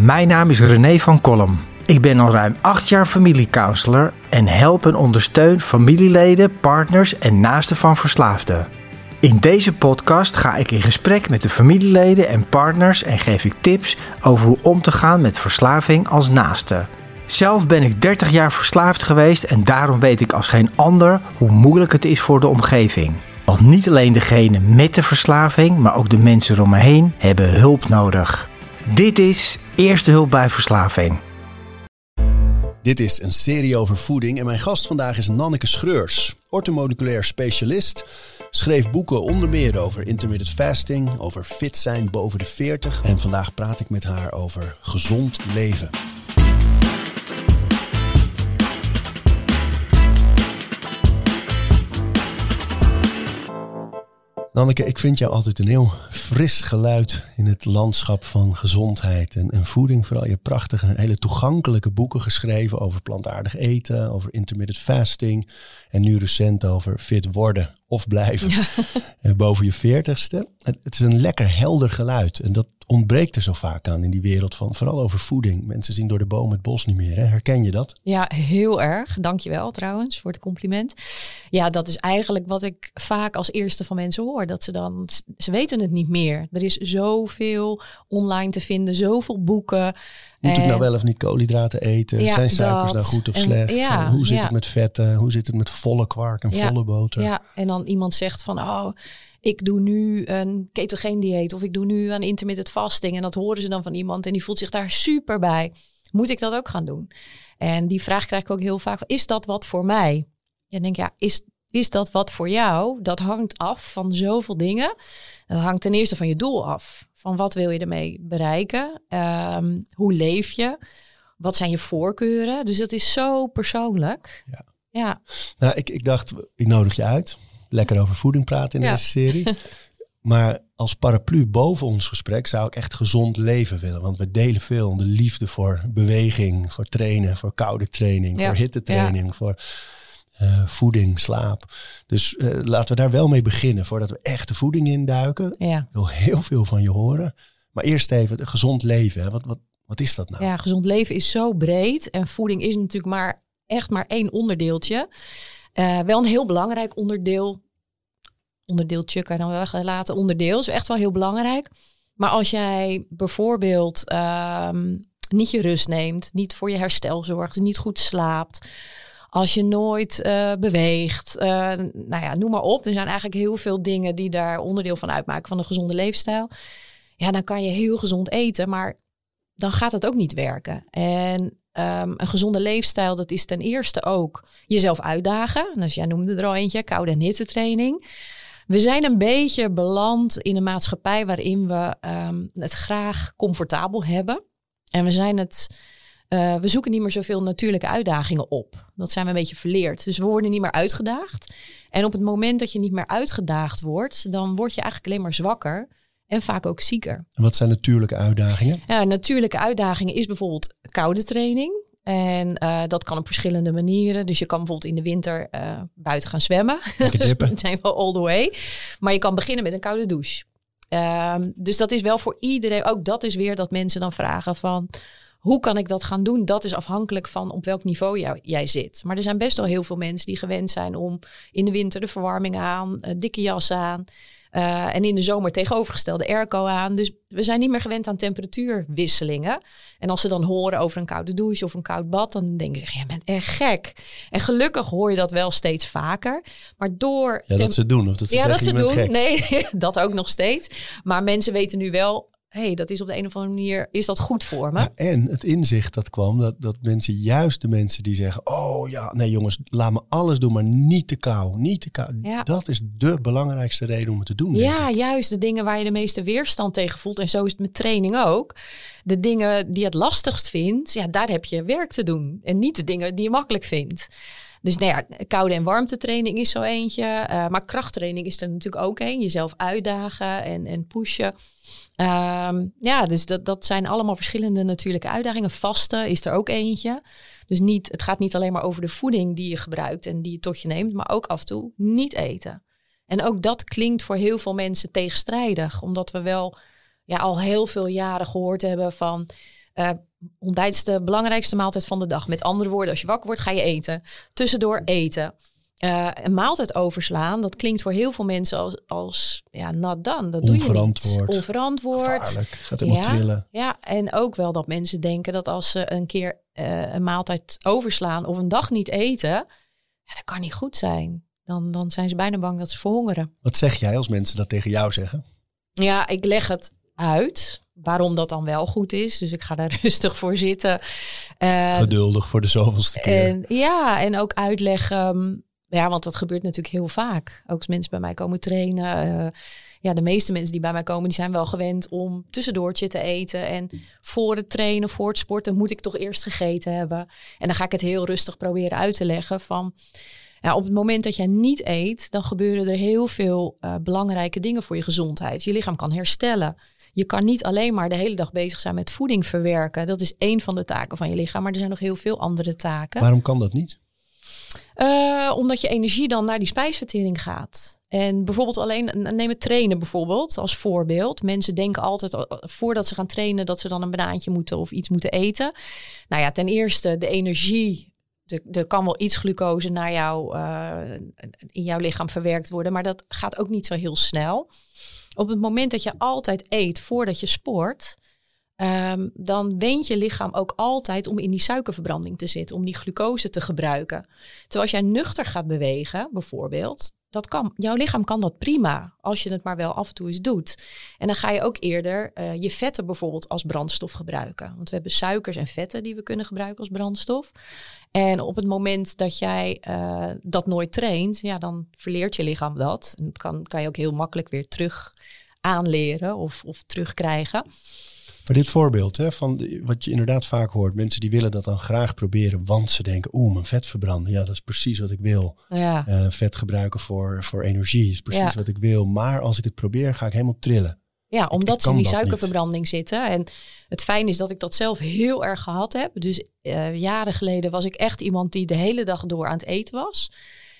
mijn naam is René van Kolm. Ik ben al ruim acht jaar familiecounselor en help en ondersteun familieleden, partners en naasten van verslaafden. In deze podcast ga ik in gesprek met de familieleden en partners en geef ik tips over hoe om te gaan met verslaving als naaste. Zelf ben ik 30 jaar verslaafd geweest en daarom weet ik als geen ander hoe moeilijk het is voor de omgeving. Want niet alleen degene met de verslaving, maar ook de mensen om me heen hebben hulp nodig. Dit is Eerste Hulp bij Verslaving. Dit is een serie over voeding en mijn gast vandaag is Nanneke Schreurs, orthomoleculair specialist. Schreef boeken onder meer over intermittent fasting, over fit zijn boven de 40 en vandaag praat ik met haar over gezond leven. Nanneke, ik vind jou altijd een heel fris geluid in het landschap van gezondheid en, en voeding. Vooral je prachtige, hele toegankelijke boeken geschreven over plantaardig eten, over intermittent fasting. En nu recent over fit worden of blijven ja. boven je veertigste. Het, het is een lekker helder geluid. En dat ontbreekt er zo vaak aan in die wereld van vooral over voeding. Mensen zien door de boom het bos niet meer. Hè? Herken je dat? Ja, heel erg. Dankjewel trouwens voor het compliment. Ja, dat is eigenlijk wat ik vaak als eerste van mensen hoor. Dat ze dan, ze weten het niet meer. Er is zoveel online te vinden, zoveel boeken. Moet ik nou wel of niet koolhydraten eten? Ja, Zijn suikers nou goed of slecht? Ja, Hoe zit het met vetten? Hoe zit het met volle kwark en volle boter? Ja, en dan iemand zegt van, oh, ik doe nu een ketogeen dieet of ik doe nu een intermittent fasting. En dat horen ze dan van iemand en die voelt zich daar super bij. Moet ik dat ook gaan doen? En die vraag krijg ik ook heel vaak. Is dat wat voor mij? En denk ja, is, is dat wat voor jou? Dat hangt af van zoveel dingen. Dat hangt ten eerste van je doel af. Van wat wil je ermee bereiken? Um, hoe leef je? Wat zijn je voorkeuren? Dus dat is zo persoonlijk. Ja. ja. Nou, ik, ik dacht, ik nodig je uit lekker over voeding praten in deze serie. Maar als paraplu boven ons gesprek zou ik echt gezond leven willen. Want we delen veel de liefde voor beweging, voor trainen, voor koude training, voor hittetraining, ja. voor uh, voeding, slaap. Dus uh, laten we daar wel mee beginnen voordat we echt de voeding induiken. Ja. Ik wil heel veel van je horen. Maar eerst even gezond leven. Hè. Wat, wat, wat is dat nou? Ja, gezond leven is zo breed. En voeding is natuurlijk maar echt maar één onderdeeltje. Uh, wel een heel belangrijk onderdeel onderdeeltje kan je dan wel laten. Onderdeel is echt wel heel belangrijk. Maar als jij bijvoorbeeld um, niet je rust neemt, niet voor je herstel zorgt, niet goed slaapt, als je nooit uh, beweegt, uh, nou ja, noem maar op. Er zijn eigenlijk heel veel dingen die daar onderdeel van uitmaken van een gezonde leefstijl. Ja, dan kan je heel gezond eten, maar dan gaat het ook niet werken. En um, een gezonde leefstijl, dat is ten eerste ook jezelf uitdagen. Dus jij noemde er al eentje, koude en hittetraining. We zijn een beetje beland in een maatschappij waarin we ehm, het graag comfortabel hebben. En we zijn het. Uh, we zoeken niet meer zoveel natuurlijke uitdagingen op. Dat zijn we een beetje verleerd. Dus we worden niet meer uitgedaagd. En op het moment dat je niet meer uitgedaagd wordt, dan word je eigenlijk alleen maar zwakker en vaak ook zieker. En wat zijn natuurlijke uitdagingen? Ja, natuurlijke uitdagingen is bijvoorbeeld koude training. En uh, dat kan op verschillende manieren. Dus je kan bijvoorbeeld in de winter uh, buiten gaan zwemmen. dus meteen wel all the way. Maar je kan beginnen met een koude douche. Um, dus dat is wel voor iedereen. Ook dat is weer dat mensen dan vragen van... Hoe kan ik dat gaan doen? Dat is afhankelijk van op welk niveau jou, jij zit. Maar er zijn best wel heel veel mensen die gewend zijn om in de winter de verwarming aan, uh, dikke jas aan. Uh, en in de zomer tegenovergestelde airco aan. Dus we zijn niet meer gewend aan temperatuurwisselingen. En als ze dan horen over een koude douche of een koud bad, dan denken ze, jij bent echt gek. En gelukkig hoor je dat wel steeds vaker. Maar door... Ja, dat ze doen. Of dat ze ja, zeggen, dat ze doen. Gek. Nee, dat ook nog steeds. Maar mensen weten nu wel, hey, dat is op de een of andere manier, is dat goed voor me? Ja, en het inzicht dat kwam, dat, dat mensen, juist de mensen die zeggen, oh ja, nee jongens, laat me alles doen, maar niet te kou, niet te kou. Ja. Dat is de belangrijkste reden om het te doen. Ja, juist de dingen waar je de meeste weerstand tegen voelt. En zo is het met training ook. De dingen die je het lastigst vindt, ja, daar heb je werk te doen. En niet de dingen die je makkelijk vindt. Dus nou ja, koude en warmte training is zo eentje. Uh, maar krachttraining is er natuurlijk ook een. Jezelf uitdagen en, en pushen. Um, ja, dus dat, dat zijn allemaal verschillende natuurlijke uitdagingen. Vasten is er ook eentje. Dus niet, het gaat niet alleen maar over de voeding die je gebruikt en die je tot je neemt, maar ook af en toe niet eten. En ook dat klinkt voor heel veel mensen tegenstrijdig, omdat we wel ja, al heel veel jaren gehoord hebben van Uh, ontbijt is de belangrijkste maaltijd van de dag. Met andere woorden, als je wakker wordt, ga je eten. Tussendoor eten. Uh, een maaltijd overslaan, dat klinkt voor heel veel mensen als, als ja, not done. Dat doe je niet. Onverantwoord. Gevaarlijk. Gaat helemaal ja, trillen. Ja, en ook wel dat mensen denken dat als ze een keer uh, een maaltijd overslaan of een dag niet eten, ja, dat kan niet goed zijn. Dan, dan zijn ze bijna bang dat ze verhongeren. Wat zeg jij als mensen dat tegen jou zeggen? Ja, ik leg het uit waarom dat dan wel goed is. Dus ik ga daar rustig voor zitten. Uh, Geduldig voor de zoveelste keer. En, ja, en ook uitleggen ja, want dat gebeurt natuurlijk heel vaak. Ook als mensen bij mij komen trainen. Uh, ja, de meeste mensen die bij mij komen, die zijn wel gewend om tussendoortje te eten. En voor het trainen, voor het sporten, moet ik toch eerst gegeten hebben. En dan ga ik het heel rustig proberen uit te leggen van... Ja, op het moment dat jij niet eet, dan gebeuren er heel veel uh, belangrijke dingen voor je gezondheid. Je lichaam kan herstellen. Je kan niet alleen maar de hele dag bezig zijn met voeding verwerken. Dat is één van de taken van je lichaam, maar er zijn nog heel veel andere taken. Waarom kan dat niet? Uh, omdat je energie dan naar die spijsvertering gaat. En bijvoorbeeld alleen, neem het trainen bijvoorbeeld als voorbeeld. Mensen denken altijd eh, voordat ze gaan trainen dat ze dan een banaantje moeten of iets moeten eten. Nou ja, ten eerste de energie. Er kan wel iets glucose naar jou, uh, in jouw lichaam verwerkt worden, maar dat gaat ook niet zo heel snel. Op het moment dat je altijd eet voordat je sport, Um, dan went je lichaam ook altijd om in die suikerverbranding te zitten, om die glucose te gebruiken. Terwijl als jij nuchter gaat bewegen, bijvoorbeeld, dat kan, jouw lichaam kan dat prima, als je het maar wel af en toe eens doet. En dan ga je ook eerder uh, je vetten bijvoorbeeld als brandstof gebruiken. Want we hebben suikers en vetten die we kunnen gebruiken als brandstof. En op het moment dat jij uh, dat nooit traint, ja, dan verleert je lichaam dat. En dat kan, kan je ook heel makkelijk weer terug aanleren of, of terugkrijgen. Maar dit voorbeeld hè, van wat je inderdaad vaak hoort, mensen die willen dat dan graag proberen, want ze denken, oeh, mijn vet verbranden. Ja, dat is precies wat ik wil. Ja. Uh, vet gebruiken voor, voor energie is precies wat ik wil. Maar als ik het probeer, ga ik helemaal trillen. Ja, omdat ze in die suikerverbranding zitten. En het fijn is dat ik dat zelf heel erg gehad heb. Dus uh, jaren geleden was ik echt iemand die de hele dag door aan het eten was.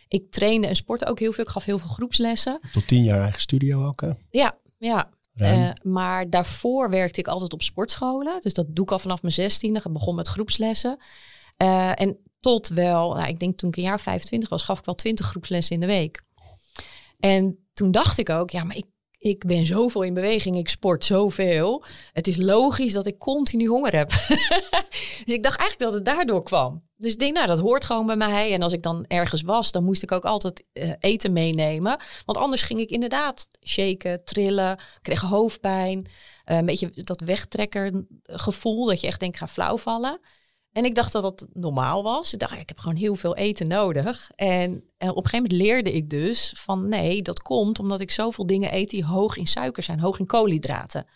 Ik trainde en sportte ook heel veel. Ik gaf heel veel groepslessen. Tot tien jaar eigen studio ook, hè? Ja, ja. Uh, maar daarvoor werkte ik altijd op sportscholen. Dus dat doe ik al vanaf mijn zestiende. Ik begon met groepslessen. Uh, en tot wel, nou, ik denk toen ik een jaar 25 was, gaf ik wel 20 groepslessen in de week. En toen dacht ik ook, ja, maar ik, ik ben zoveel in beweging, ik sport zoveel. Het is logisch dat ik continu honger heb. dus ik dacht eigenlijk dat het daardoor kwam. Dus ik denk, nou, dat hoort gewoon bij mij. En als ik dan ergens was, dan moest ik ook altijd uh, eten meenemen. Want anders ging ik inderdaad shaken, trillen, kreeg hoofdpijn. Uh, een beetje dat wegtrekker gevoel, dat je echt denkt, ga flauw vallen. En ik dacht dat dat normaal was. Ik dacht, ik heb gewoon heel veel eten nodig. En, op een gegeven moment leerde ik dus van nee, dat komt omdat ik zoveel dingen eet die hoog in suiker zijn, hoog in koolhydraten.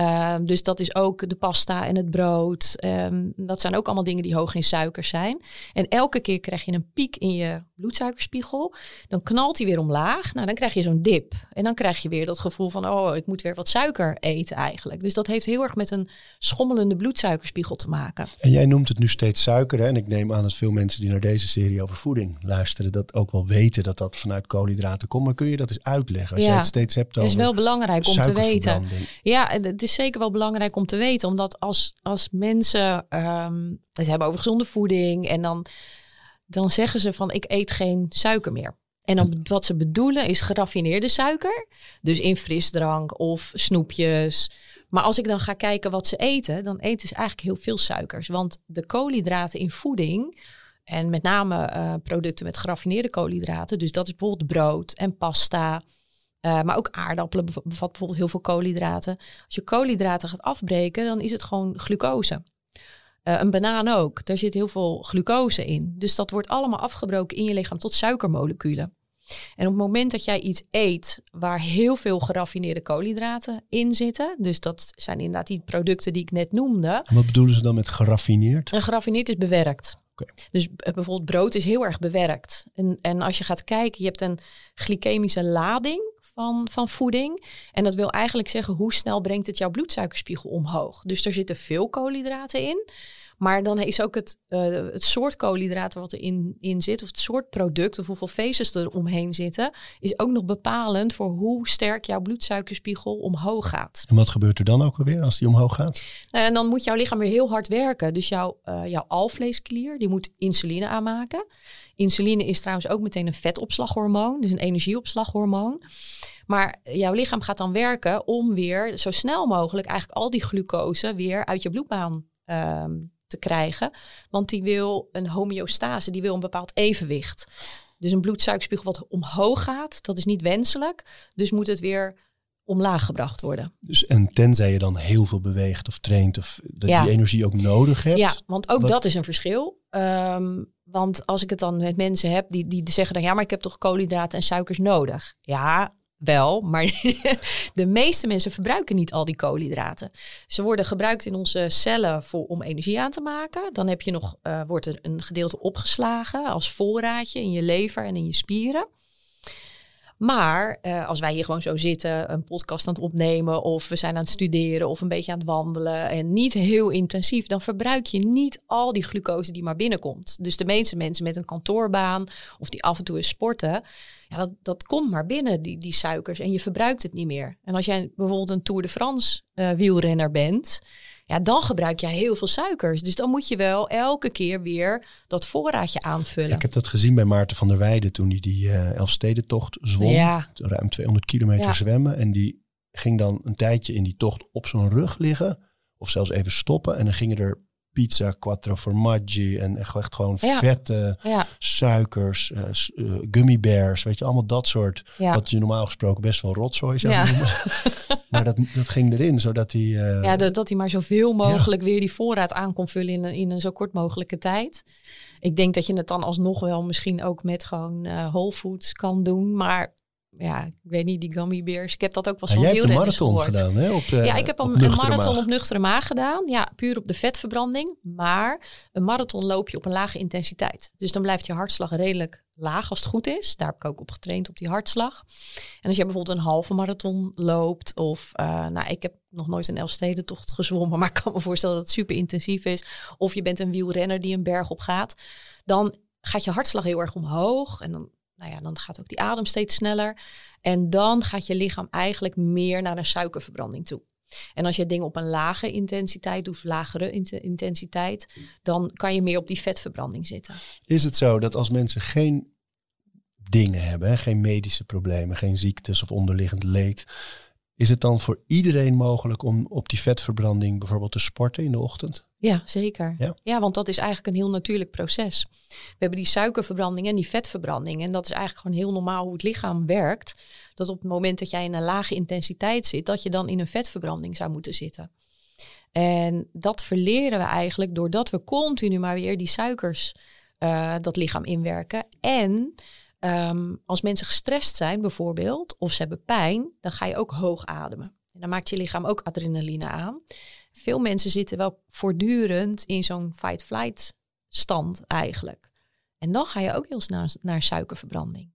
Um, dus dat is ook de pasta en het brood. Um, dat zijn ook allemaal dingen die hoog in suiker zijn. En elke keer krijg je een piek in je bloedsuikerspiegel. Dan knalt hij weer omlaag. Nou, dan krijg je zo'n dip. En dan krijg je weer dat gevoel van, oh, ik moet weer wat suiker eten eigenlijk. Dus dat heeft heel erg met een schommelende bloedsuikerspiegel te maken. En jij noemt het nu steeds suiker. Hè? En ik neem aan dat veel mensen die naar deze serie over voeding luisteren, dat ook wel weten dat dat vanuit koolhydraten komt. Maar kun je dat eens uitleggen? Als ja, jij het steeds hebt over. Het is wel belangrijk om te weten. Ja, het is is zeker wel belangrijk om te weten. Omdat als, als mensen um, het hebben over gezonde voeding en dan, dan zeggen ze van ik eet geen suiker meer. En dan wat ze bedoelen is geraffineerde suiker. Dus in frisdrank of snoepjes. Maar als ik dan ga kijken wat ze eten, dan eten ze eigenlijk heel veel suikers. Want de koolhydraten in voeding, en met name uh, producten met geraffineerde koolhydraten, dus dat is bijvoorbeeld brood en pasta, uh, maar ook aardappelen bevat bijvoorbeeld heel veel koolhydraten. Als je koolhydraten gaat afbreken, dan is het gewoon glucose. Uh, een banaan ook. Daar zit heel veel glucose in. Dus dat wordt allemaal afgebroken in je lichaam tot suikermoleculen. En op het moment dat jij iets eet waar heel veel geraffineerde koolhydraten in zitten, dus dat zijn inderdaad die producten die ik net noemde. wat bedoelen ze dan met geraffineerd? En geraffineerd is bewerkt. Okay. Dus eh, bijvoorbeeld brood is heel erg bewerkt. En, en als je gaat kijken, je hebt een glycemische lading van, van voeding. En dat wil eigenlijk zeggen hoe snel brengt het jouw bloedsuikerspiegel omhoog. Dus er zitten veel koolhydraten in. Maar dan is ook het, uh, het soort koolhydraten wat erin in zit, of het soort product, of hoeveel vezels er omheen zitten, is ook nog bepalend voor hoe sterk jouw bloedsuikerspiegel omhoog gaat. En wat gebeurt er dan ook alweer als die omhoog gaat? Nou, en dan moet jouw lichaam weer heel hard werken. Dus jouw, uh, jouw alvleesklier, die moet insuline aanmaken. Insuline is trouwens ook meteen een vetopslaghormoon, dus een energieopslaghormoon. Maar jouw lichaam gaat dan werken om weer zo snel mogelijk eigenlijk al die glucose weer uit je bloedbaan um, te krijgen. Want die wil een homeostase, die wil een bepaald evenwicht. Dus een bloedsuikerspiegel wat omhoog gaat, dat is niet wenselijk. Dus moet het weer omlaag gebracht worden. Dus en tenzij je dan heel veel beweegt of traint of dat je die energie ook nodig hebt. Ja, want ook dat is een verschil. Um, want als ik het dan met mensen heb die, die zeggen dan ja, maar ik heb toch koolhydraten en suikers nodig. Ja, wel, maar de meeste mensen verbruiken niet al die koolhydraten. Ze worden gebruikt in onze cellen voor, om energie aan te maken. Dan heb je nog, uh, wordt er een gedeelte opgeslagen als voorraadje in je lever en in je spieren. Maar uh, als wij hier gewoon zo zitten, een podcast aan het opnemen, of we zijn aan het studeren of een beetje aan het wandelen en niet heel intensief, dan verbruik je niet al die glucose die maar binnenkomt. Dus de meeste mensen met een kantoorbaan of die af en toe eens sporten, ja, dat, dat komt maar binnen, die, die suikers, en je verbruikt het niet meer. En als jij bijvoorbeeld een Tour de France uh, wielrenner bent, ja, dan gebruik jij heel veel suikers. Dus dan moet je wel elke keer weer dat voorraadje aanvullen. ik heb dat gezien bij Maarten van der Weijden toen hij die uh, Elfstedentocht zwom. Ja. Ruim 200 kilometer zwemmen. En die ging dan een tijdje in die tocht op zo'n rug liggen. Of zelfs even stoppen. En dan gingen er pizza, quattro formaggi en echt gewoon vette suikers, uh, uh, gummy bears, weet je, allemaal dat soort, wat je normaal gesproken best wel rotzooi zou noemen. maar dat, dat ging erin, zodat hij... Uh... Ja, dat, dat hij maar zoveel mogelijk weer die voorraad aan kon vullen in een, in een zo kort mogelijke tijd. Ik denk dat je het dan alsnog wel misschien ook met gewoon Whole Foods kan doen, maar ja, ik weet niet, die gummy bears. Ik heb dat ook wel ja, Jij hebt een marathon gedaan, hè? Op, uh, ja, ik heb een, een marathon op nuchtere maag gedaan. Ja, puur op de vetverbranding. Maar een marathon loop je op een lage intensiteit. Dus dan blijft je hartslag redelijk laag als het goed is. Daar heb ik ook op getraind, op die hartslag. En als je bijvoorbeeld een halve marathon loopt... of, uh, nou, ik heb nog nooit een Elfstedentocht gezwommen... maar ik kan me voorstellen dat het super intensief is. Of je bent een wielrenner die een berg op gaat. Dan gaat je hartslag heel erg omhoog... en dan nou ja, dan gaat ook die adem steeds sneller. En dan gaat je lichaam eigenlijk meer naar een suikerverbranding toe. En als je dingen op een lage intensiteit doet, lagere intensiteit, dan kan je meer op die vetverbranding zitten. Is het zo dat als mensen geen dingen hebben, geen medische problemen, geen ziektes of onderliggend leed, is het dan voor iedereen mogelijk om op die vetverbranding bijvoorbeeld te sporten in de ochtend? Ja, zeker. Ja. ja, want dat is eigenlijk een heel natuurlijk proces. We hebben die suikerverbranding en die vetverbranding. En dat is eigenlijk gewoon heel normaal hoe het lichaam werkt. Dat op het moment dat jij in een lage intensiteit zit, dat je dan in een vetverbranding zou moeten zitten. En dat verleren we eigenlijk doordat we continu maar weer die suikers uh, dat lichaam inwerken. En um, als mensen gestrest zijn bijvoorbeeld, of ze hebben pijn, dan ga je ook hoog ademen. En dan maakt je lichaam ook adrenaline aan. Veel mensen zitten wel voortdurend in zo'n fight-flight stand eigenlijk. En dan ga je ook heel snel naar suikerverbranding.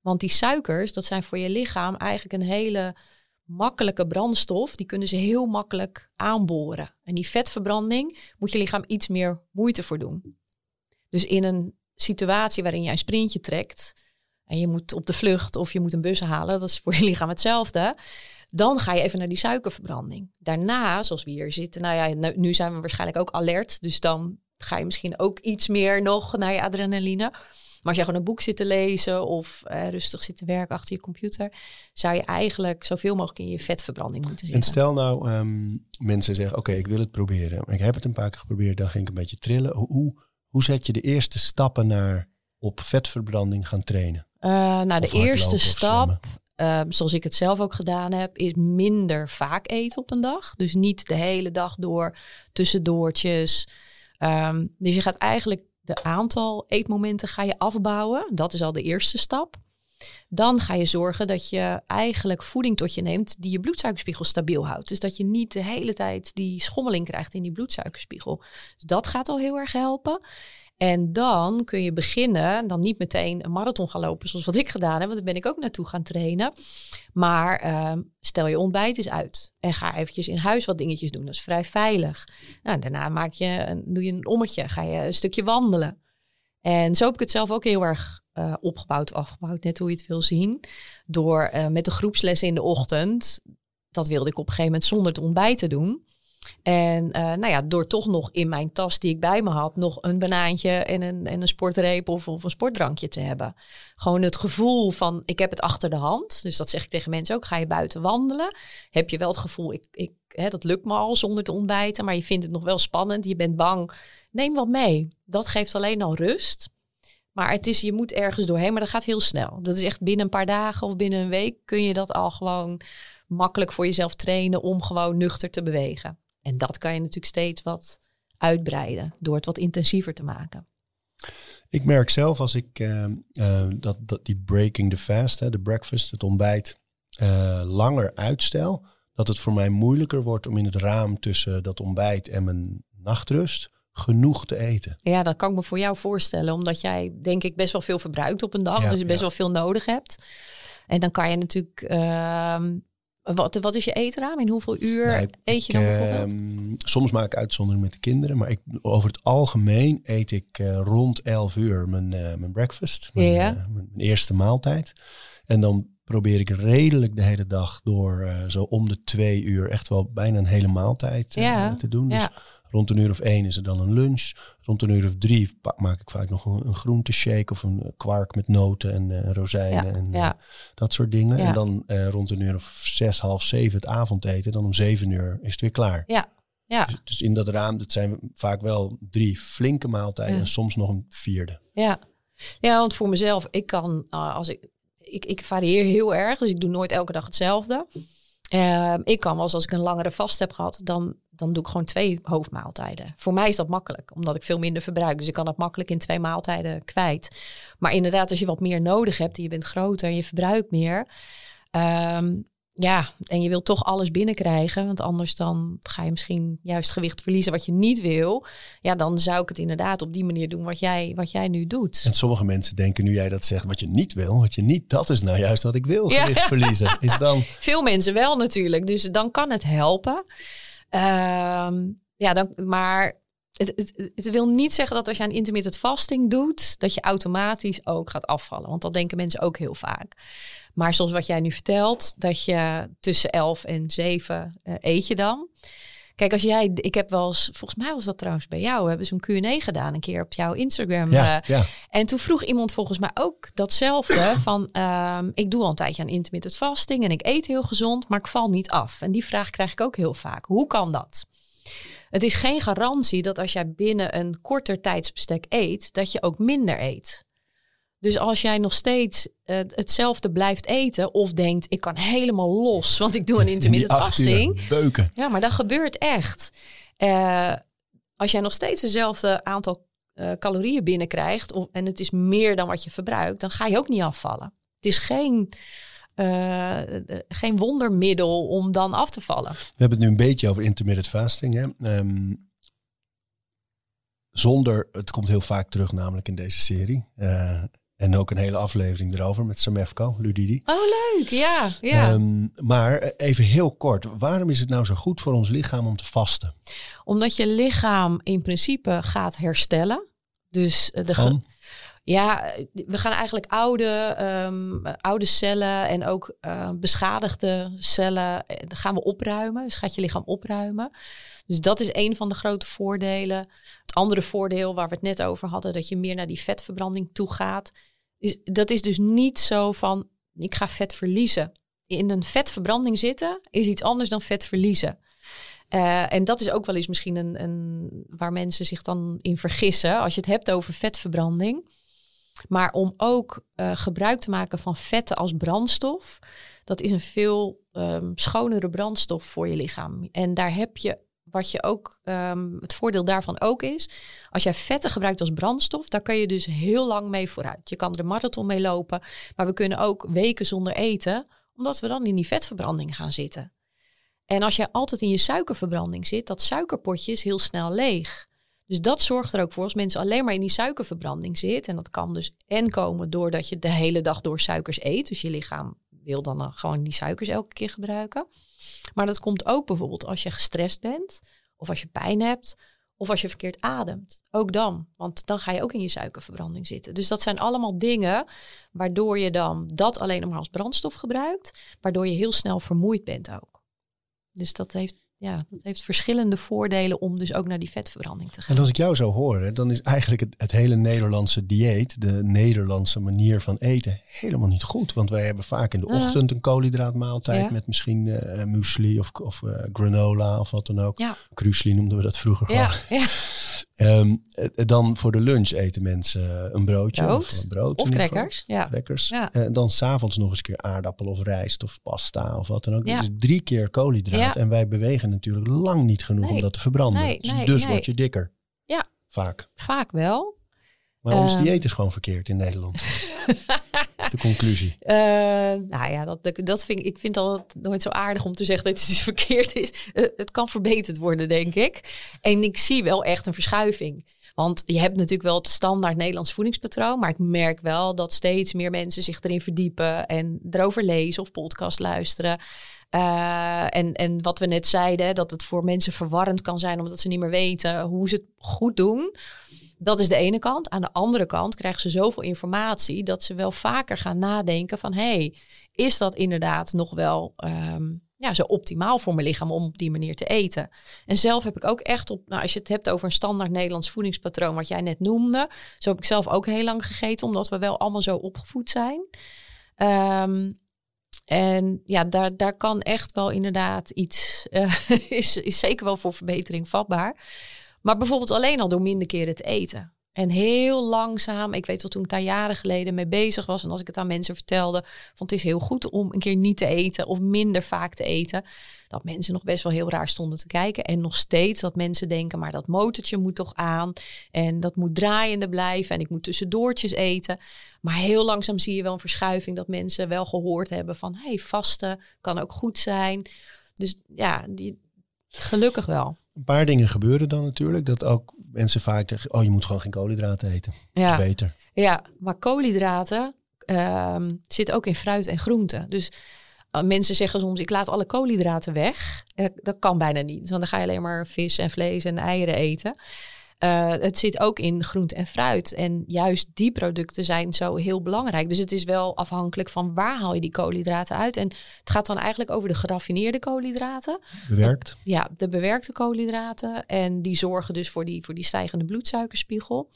Want die suikers, dat zijn voor je lichaam eigenlijk een hele makkelijke brandstof. Die kunnen ze heel makkelijk aanboren. En die vetverbranding moet je lichaam iets meer moeite voor doen. Dus in een situatie waarin je een sprintje trekt en je moet op de vlucht of je moet een bus halen, dat is voor je lichaam hetzelfde. Dan ga je even naar die suikerverbranding. Daarna, zoals we hier zitten, nou ja, nu zijn we waarschijnlijk ook alert. Dus dan ga je misschien ook iets meer nog naar je adrenaline. Maar als je gewoon een boek zit te lezen of eh, rustig zit te werken achter je computer, zou je eigenlijk zoveel mogelijk in je vetverbranding moeten zitten. En stel nou, um, mensen zeggen: Oké, ik wil het proberen. Ik heb het een paar keer geprobeerd, dan ging ik een beetje trillen. Hoe, hoe zet je de eerste stappen naar op vetverbranding gaan trainen? Uh, nou, de eerste stap Ehm, zoals ik het zelf ook gedaan heb, is minder vaak eten op een dag. Dus niet de hele dag door tussendoortjes. Um, dus je gaat eigenlijk de aantal eetmomenten ga je afbouwen. Dat is al de eerste stap. Dan ga je zorgen dat je eigenlijk voeding tot je neemt die je bloedsuikerspiegel stabiel houdt. Dus dat je niet de hele tijd die schommeling krijgt in die bloedsuikerspiegel. Dus dat gaat al heel erg helpen. En dan kun je beginnen, dan niet meteen een marathon gaan lopen zoals wat ik gedaan heb, want daar ben ik ook naartoe gaan trainen. Maar ehm, stel je ontbijt eens uit en ga eventjes in huis wat dingetjes doen. Dat is vrij veilig. Nou, daarna maak je een, doe je een ommetje, ga je een stukje wandelen. En zo heb ik het zelf ook heel erg uh, opgebouwd, afgebouwd, net hoe je het wil zien. Door uh, met de groepslessen in de ochtend, dat wilde ik op een gegeven moment zonder het ontbijt te doen. En uh, nou ja, door toch nog in mijn tas die ik bij me had, nog een banaantje en een, en een sportreep of, of een sportdrankje te hebben. Gewoon het gevoel van ik heb het achter de hand. Dus dat zeg ik tegen mensen ook. Ga je buiten wandelen? Heb je wel het gevoel, ik, ik, hè, dat lukt me al zonder te ontbijten, maar je vindt het nog wel spannend. Je bent bang. Neem wat mee. Dat geeft alleen al rust. Maar het is, je moet ergens doorheen, maar dat gaat heel snel. Dat is echt binnen een paar dagen of binnen een week kun je dat al gewoon makkelijk voor jezelf trainen om gewoon nuchter te bewegen. En dat kan je natuurlijk steeds wat uitbreiden door het wat intensiever te maken. Ik merk zelf als ik uh, uh, dat, dat die breaking the fast, hè, de breakfast, het ontbijt, uh, langer uitstel, dat het voor mij moeilijker wordt om in het raam tussen dat ontbijt en mijn nachtrust genoeg te eten. Ja, dat kan ik me voor jou voorstellen, omdat jij denk ik best wel veel verbruikt op een dag, dus best wel veel nodig hebt. En dan kan je natuurlijk ehm, wat, wat is je eetraam? In hoeveel uur eet je dan bijvoorbeeld? Uh, soms maak ik uitzondering met de kinderen. Maar ik, over het algemeen eet ik uh, rond 11 uur mijn, uh, mijn breakfast. Mijn, ja. uh, mijn, eerste maaltijd. En dan probeer ik redelijk de hele dag door zo om de twee uur echt wel bijna een hele maaltijd ja. te doen. Dus ja. Rond een uur of één is er dan een lunch. Rond een uur of drie maak ik vaak nog een, een groenteshake of een kwark met noten en uh, rozijnen ja, en ja. Uh, dat soort dingen. Ja. En dan uh, rond een uur of zes, half zeven het avondeten. Dan om zeven uur is het weer klaar. Ja. Ja. Dus, dus in dat raam, dat zijn vaak wel drie flinke maaltijden en soms nog een vierde. Ja, ja want voor mezelf, ik kan, als ik, ik, ik varieer heel erg, dus ik doe nooit elke dag hetzelfde. Uh, ik kan wel eens als ik een langere vast heb gehad, dan, dan doe ik gewoon twee hoofdmaaltijden. Voor mij is dat makkelijk, omdat ik veel minder verbruik. Dus ik kan dat makkelijk in twee maaltijden kwijt. Maar inderdaad, als je wat meer nodig hebt en je bent groter en je verbruikt meer. Um, ja, en je wilt toch alles binnenkrijgen, want anders dan ga je misschien juist gewicht verliezen wat je niet wil. Ja, dan zou ik het inderdaad op die manier doen wat jij, wat jij nu doet. En sommige mensen denken nu jij dat zegt, wat je niet wil, wat je niet, dat is nou juist wat ik wil, gewicht ja. verliezen. Is dan... Veel mensen wel natuurlijk, dus dan kan het helpen. Um, ja, dan, maar het, het, het, wil niet zeggen dat als je aan intermittent fasting doet, dat je automatisch ook gaat afvallen. Want dat denken mensen ook heel vaak. Maar zoals wat jij nu vertelt, dat je tussen 11 en 7 uh, eet je dan. Kijk, als jij, ik heb wel eens, volgens mij was dat trouwens bij jou, we hebben zo'n Q&A gedaan een keer op jouw Instagram. Ja, uh, ja. En toen vroeg iemand volgens mij ook datzelfde van, um, ik doe al een tijdje aan intermittent fasting en ik eet heel gezond, maar ik val niet af. En die vraag krijg ik ook heel vaak. Hoe kan dat? Het is geen garantie dat als jij binnen een korter tijdsbestek eet, dat je ook minder eet. Dus als jij nog steeds uh, hetzelfde blijft eten of denkt ik kan helemaal los, want ik doe een intermittent fasting. Beuken. Ja, maar dat gebeurt echt. Uh, als jij nog steeds hetzelfde aantal uh, calorieën binnenkrijgt en het is meer dan wat je verbruikt, dan ga je ook niet afvallen. Het is geen, geen wondermiddel om dan af te vallen. We hebben het nu een beetje over intermittent fasting. Hè? Um, zonder, het komt heel vaak terug namelijk in deze serie. En ook een hele aflevering erover met Samefko, Ludidi. Oh, leuk. Ja, ja. Um, maar even heel kort. Waarom is het nou zo goed voor ons lichaam om te vasten? Omdat je lichaam in principe gaat herstellen. Dus de Van? Ja, we gaan eigenlijk oude, um, oude cellen en ook uh, beschadigde cellen gaan we opruimen. Dus gaat je lichaam opruimen. Dus dat is een van de grote voordelen. Het andere voordeel waar we het net over hadden, dat je meer naar die vetverbranding toe gaat dat is dus niet zo van, ik ga vet verliezen. In een vetverbranding zitten is iets anders dan vet verliezen. Uh, en dat is ook wel eens misschien een, een, waar mensen zich dan in vergissen. Als je het hebt over vetverbranding. Maar om ook uh, gebruik te maken van vetten als brandstof. Dat is een veel um, schonere brandstof voor je lichaam. En daar heb je wat je ook, ehm, het voordeel daarvan ook is, als jij vetten gebruikt als brandstof, daar kun je dus heel lang mee vooruit. Je kan er een marathon mee lopen, maar we kunnen ook weken zonder eten, omdat we dan in die vetverbranding gaan zitten. En als jij altijd in je suikerverbranding zit, dat suikerpotje is heel snel leeg. Dus dat zorgt er ook voor als mensen alleen maar in die suikerverbranding zitten. En dat kan dus en komen doordat je de hele dag door suikers eet. Dus je lichaam wil dan gewoon die suikers elke keer gebruiken. Maar dat komt ook bijvoorbeeld als je gestrest bent, of als je pijn hebt, of als je verkeerd ademt. Ook dan, want dan ga je ook in je suikerverbranding zitten. Dus dat zijn allemaal dingen waardoor je dan dat alleen maar als brandstof gebruikt, waardoor je heel snel vermoeid bent ook. Dus dat heeft ja, dat heeft verschillende voordelen om dus ook naar die vetverbranding te gaan. En als ik jou zo hoor, dan is eigenlijk het, het, hele Nederlandse dieet, de Nederlandse manier van eten, helemaal niet goed. Want wij hebben vaak in de ochtend een koolhydraatmaaltijd met misschien uh, muesli of, of uh, granola of wat dan ook. Ja. noemden we dat vroeger gewoon. Ja. Um, dan voor de lunch eten mensen een broodje brood. of een brood. Of crackers. Ja. crackers. Ja. En dan s'avonds nog eens een keer aardappel of rijst of pasta of wat dan ook. Dus drie keer koolhydraat. En wij bewegen natuurlijk lang niet genoeg om dat te verbranden. Nee, dus, dus word je dikker. Ja. Vaak. Vaak wel. Maar ons uh, dieet is gewoon verkeerd in Nederland. is de conclusie. Uh, nou ja, dat, dat vind, ik vind het nooit zo aardig om te zeggen dat het verkeerd is. Uh, het kan verbeterd worden, denk ik. En ik zie wel echt een verschuiving. Want je hebt natuurlijk wel het standaard Nederlands voedingspatroon. Maar ik merk wel dat steeds meer mensen zich erin verdiepen. En erover lezen of podcast luisteren. Uh, en, en wat we net zeiden, dat het voor mensen verwarrend kan zijn omdat ze niet meer weten hoe ze het goed doen. Dat is de ene kant. Aan de andere kant krijgen ze zoveel informatie dat ze wel vaker gaan nadenken van hey, is dat inderdaad nog wel um, ja, zo optimaal voor mijn lichaam om op die manier te eten? En zelf heb ik ook echt op, nou, als je het hebt over een standaard Nederlands voedingspatroon, wat jij net noemde, zo heb ik zelf ook heel lang gegeten, omdat we wel allemaal zo opgevoed zijn. Um, en ja, daar, daar kan echt wel inderdaad iets, uh, is, is zeker wel voor verbetering vatbaar. Maar bijvoorbeeld alleen al door minder keren te eten. En heel langzaam, ik weet wel toen ik daar jaren geleden mee bezig was en als ik het aan mensen vertelde, vond het is heel goed om een keer niet te eten of minder vaak te eten, dat mensen nog best wel heel raar stonden te kijken. En nog steeds dat mensen denken, maar dat motortje moet toch aan en dat moet draaiende blijven en ik moet tussendoortjes eten. Maar heel langzaam zie je wel een verschuiving dat mensen wel gehoord hebben van, hey, vasten kan ook goed zijn. Dus ja, die, gelukkig wel. Een paar dingen gebeuren dan natuurlijk. Dat ook mensen vaak zeggen, oh je moet gewoon geen koolhydraten eten. Ja. Dat is beter. Ja, maar koolhydraten uh, zit ook in fruit en groenten. Dus uh, mensen zeggen soms, ik laat alle koolhydraten weg. En dat, kan bijna niet, want dan ga je alleen maar vis en vlees en eieren eten. Uh, het zit ook in groente en fruit. En juist die producten zijn zo heel belangrijk. Dus het is wel afhankelijk van waar haal je die koolhydraten uit. En het gaat dan eigenlijk over de geraffineerde koolhydraten. Bewerkt? Ja, de bewerkte koolhydraten. En die zorgen dus voor die, voor die stijgende bloedsuikerspiegel.